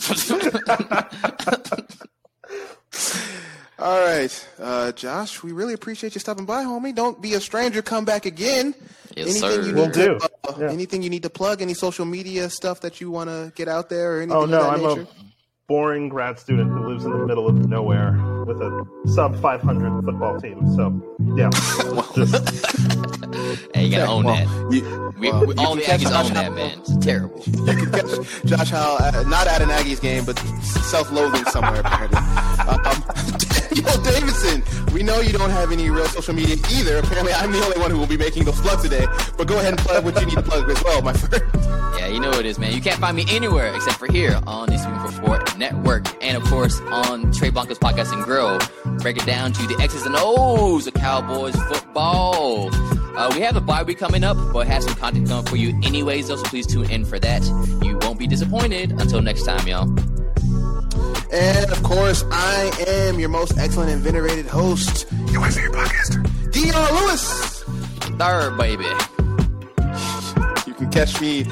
All right, uh, Josh, we really appreciate you stopping by, homie. Don't be a stranger. Come back again. Yes, anything sir. you Will need to, do. uh, Yeah. Anything you need to plug? Any social media stuff that you want to get out there? Or anything Oh no, of that I'm nature? a boring grad student who lives in the middle of nowhere with a sub 500 football team. So yeah, just hey, you gotta own well, that. You, We, well, we, all the Aggies own that, man. It's terrible. You can catch Josh Howe uh, not at an Aggies game, but self-loathing somewhere apparently. Um, Daniel Davidson, we know you don't have any real social media either. Apparently, I'm the only one who will be making those plugs today. But go ahead and plug what you need to plug as well, my friend. Yeah, you know what it is, man. You can't find me anywhere except for here on the Speaking for Sport Network, and of course on Trey Blanco's podcast and grill. Break it down to the X's and O's of Cowboys football. Uh, we have a bye week coming up, but have some content coming for you anyways. Though, so please tune in for that. You won't be disappointed. Until next time, y'all. And of course, I am your most excellent and venerated host, your favorite podcaster, Dr. Lewis. Third, baby. You can catch me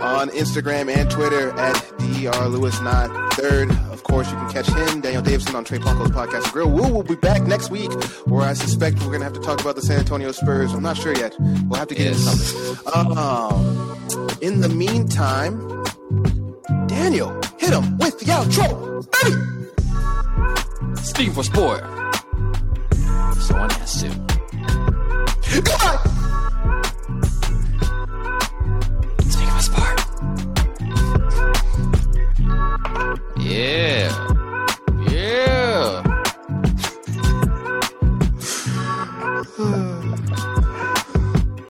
on Instagram and Twitter at Dr. Lewis not third. Of course, you can catch him, Daniel Davidson, on Trey Blanco's podcast grill. Woo will be back next week, where I suspect we're gonna have to talk about the San Antonio Spurs. I'm not sure yet. We'll have to get into Yes. something. Um, in the meantime, Daniel, hit him with the outro, baby. Speaking for Sport. Someone has to. Goodbye. Yeah. Yeah.